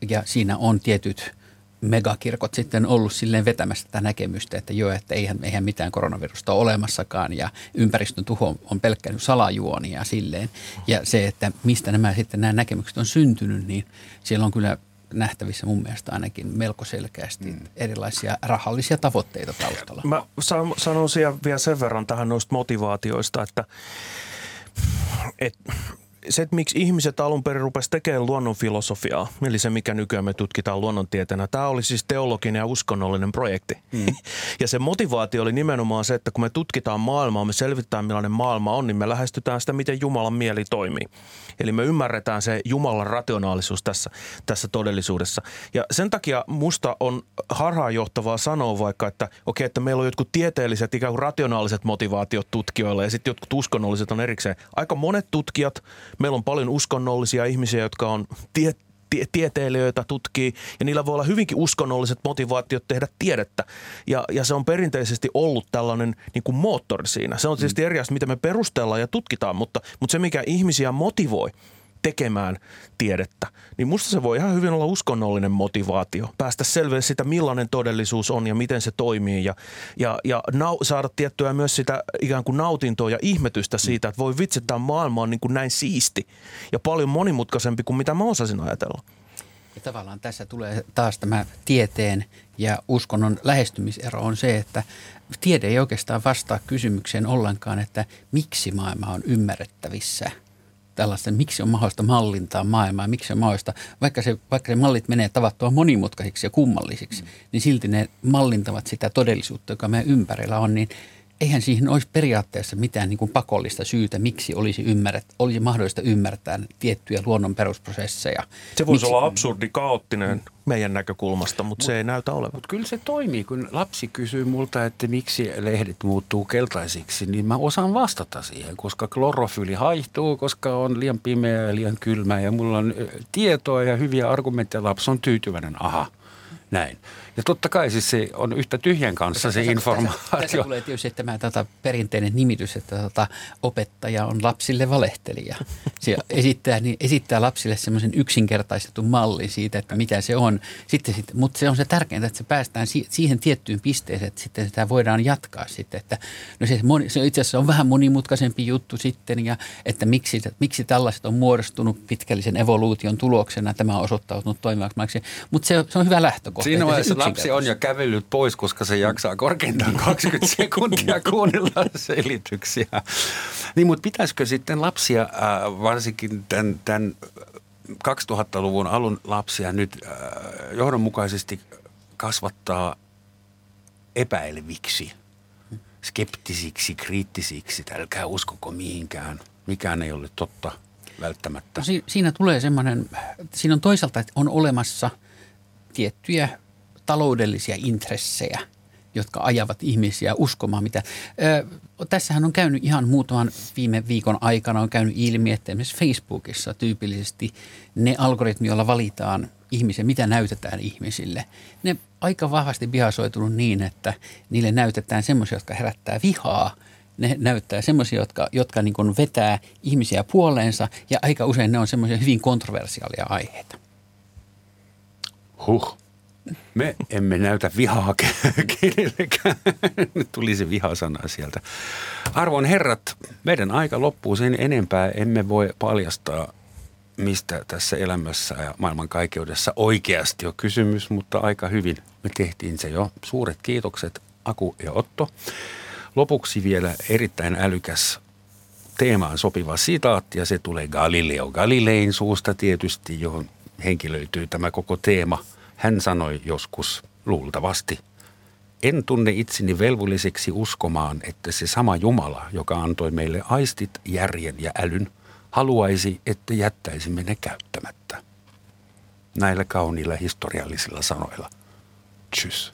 Ja siinä on tietyt megakirkot sitten ollut silleen vetämässä tätä näkemystä, että joo, että eihän, eihän mitään koronavirusta ole olemassakaan ja ympäristön tuho on pelkkä salajuonia silleen. Ja se, että mistä nämä sitten nämä näkemykset on syntynyt, niin siellä on kyllä nähtävissä mun mielestä ainakin melko selkeästi mm. erilaisia rahallisia tavoitteita taustalla. Mä sanon vielä sen verran tähän noista motivaatioista, että et, se, että miksi ihmiset alun perin rupesivat tekemään luonnonfilosofiaa, eli se, mikä nykyään me tutkitaan luonnontieteenä, tämä oli siis teologinen ja uskonnollinen projekti. Mm. ja se motivaatio oli nimenomaan se, että kun me tutkitaan maailmaa, me selvitetään millainen maailma on, niin me lähestytään sitä, miten Jumalan mieli toimii. Eli me ymmärretään se Jumalan rationaalisuus tässä, tässä todellisuudessa. Ja sen takia musta on harhaanjohtavaa sanoa vaikka, että okei, että meillä on jotkut tieteelliset ikään kuin rationaaliset motivaatiot tutkijoilla ja sitten jotkut uskonnolliset on erikseen. Aika monet tutkijat, meillä on paljon uskonnollisia ihmisiä, jotka on tie, tie, tieteilijöitä tutkii, ja niillä voi olla hyvinkin uskonnolliset motivaatiot tehdä tiedettä. Ja, ja se on perinteisesti ollut tällainen niin kuin moottori siinä. Se on tietysti eri asia, mitä me perustellaan ja tutkitaan, mutta, mutta se, mikä ihmisiä motivoi, tekemään tiedettä, niin musta se voi ihan hyvin olla uskonnollinen motivaatio. Päästä selville sitä, millainen todellisuus on ja miten se toimii ja, ja, ja nau, saada tiettyä myös sitä ikään kuin nautintoa ja ihmetystä siitä, että voi vitsi, tämä maailma on niin kuin näin siisti ja paljon monimutkaisempi kuin mitä mä osasin ajatella. Ja tavallaan tässä tulee taas tämä tieteen ja uskonnon lähestymisero on se, että tiede ei oikeastaan vastaa kysymykseen ollenkaan, että miksi maailma on ymmärrettävissä – tällaista, miksi on mahdollista mallintaa maailmaa, miksi on mahdollista, vaikka se, vaikka se mallit menee tavattua monimutkaisiksi ja kummallisiksi, mm. niin silti ne mallintavat sitä todellisuutta, joka meidän ympärillä on, niin eihän siihen olisi periaatteessa mitään niin kuin pakollista syytä, miksi olisi, ymmärrät, olisi mahdollista ymmärtää tiettyjä luonnon perusprosesseja. Se voisi miksi, olla absurdi, kaoottinen meidän näkökulmasta, mutta mut, se ei näytä olevan. Mutta kyllä se toimii, kun lapsi kysyy multa, että miksi lehdet muuttuu keltaisiksi, niin mä osaan vastata siihen, koska klorofyli haihtuu, koska on liian pimeä ja liian kylmä ja mulla on tietoa ja hyviä argumentteja, lapsi on tyytyväinen, aha, näin. Ja totta kai siis se on yhtä tyhjän kanssa tässä, se informaatio. Tässä, tässä tulee tietysti tämä tota, perinteinen nimitys, että tota, opettaja on lapsille valehtelija. Se esittää, niin, esittää lapsille semmoisen yksinkertaistetun mallin siitä, että mitä se on. Sitten, sit, mutta se on se tärkeintä, että se päästään si- siihen tiettyyn pisteeseen, että sitten sitä voidaan jatkaa sitten. Että, no se, moni, se itse asiassa on vähän monimutkaisempi juttu sitten ja että miksi, että miksi tällaiset on muodostunut pitkällisen evoluution tuloksena. Tämä on osoittautunut toimivaksi. Mutta se, se on hyvä lähtökohta. Siinä vaiheessa lapsi on jo kävellyt pois, koska se jaksaa korkeintaan 20 sekuntia kuunnella selityksiä. Niin, mutta pitäisikö sitten lapsia, äh, varsinkin tämän, tämän 2000-luvun alun lapsia nyt äh, johdonmukaisesti kasvattaa epäileviksi, skeptisiksi, kriittisiksi, että älkää uskoko mihinkään, mikään ei ole totta välttämättä. No, siinä tulee semmoinen, siinä on toisaalta, että on olemassa tiettyjä taloudellisia intressejä, jotka ajavat ihmisiä uskomaan mitä. Ö, tässähän on käynyt ihan muutaman viime viikon aikana on käynyt ilmi, että esimerkiksi Facebookissa tyypillisesti ne algoritmi, joilla valitaan ihmisiä, mitä näytetään ihmisille, ne aika vahvasti vihasoitunut niin, että niille näytetään semmoisia, jotka herättää vihaa, ne näyttää semmoisia, jotka, jotka niin kuin vetää ihmisiä puoleensa ja aika usein ne on semmoisia hyvin kontroversiaalia aiheita. Huh. Me emme näytä vihaa kenellekään. Tuli se vihasana sieltä. Arvon herrat, meidän aika loppuu sen enempää. Emme voi paljastaa, mistä tässä elämässä ja maailmankaikeudessa oikeasti on kysymys, mutta aika hyvin me tehtiin se jo. Suuret kiitokset Aku ja Otto. Lopuksi vielä erittäin älykäs teemaan sopiva sitaatti ja se tulee Galileo Galilein suusta tietysti, johon henkilöityy tämä koko teema – hän sanoi joskus luultavasti, en tunne itseni velvolliseksi uskomaan, että se sama Jumala, joka antoi meille aistit, järjen ja älyn, haluaisi, että jättäisimme ne käyttämättä. Näillä kauniilla historiallisilla sanoilla. Tschüss.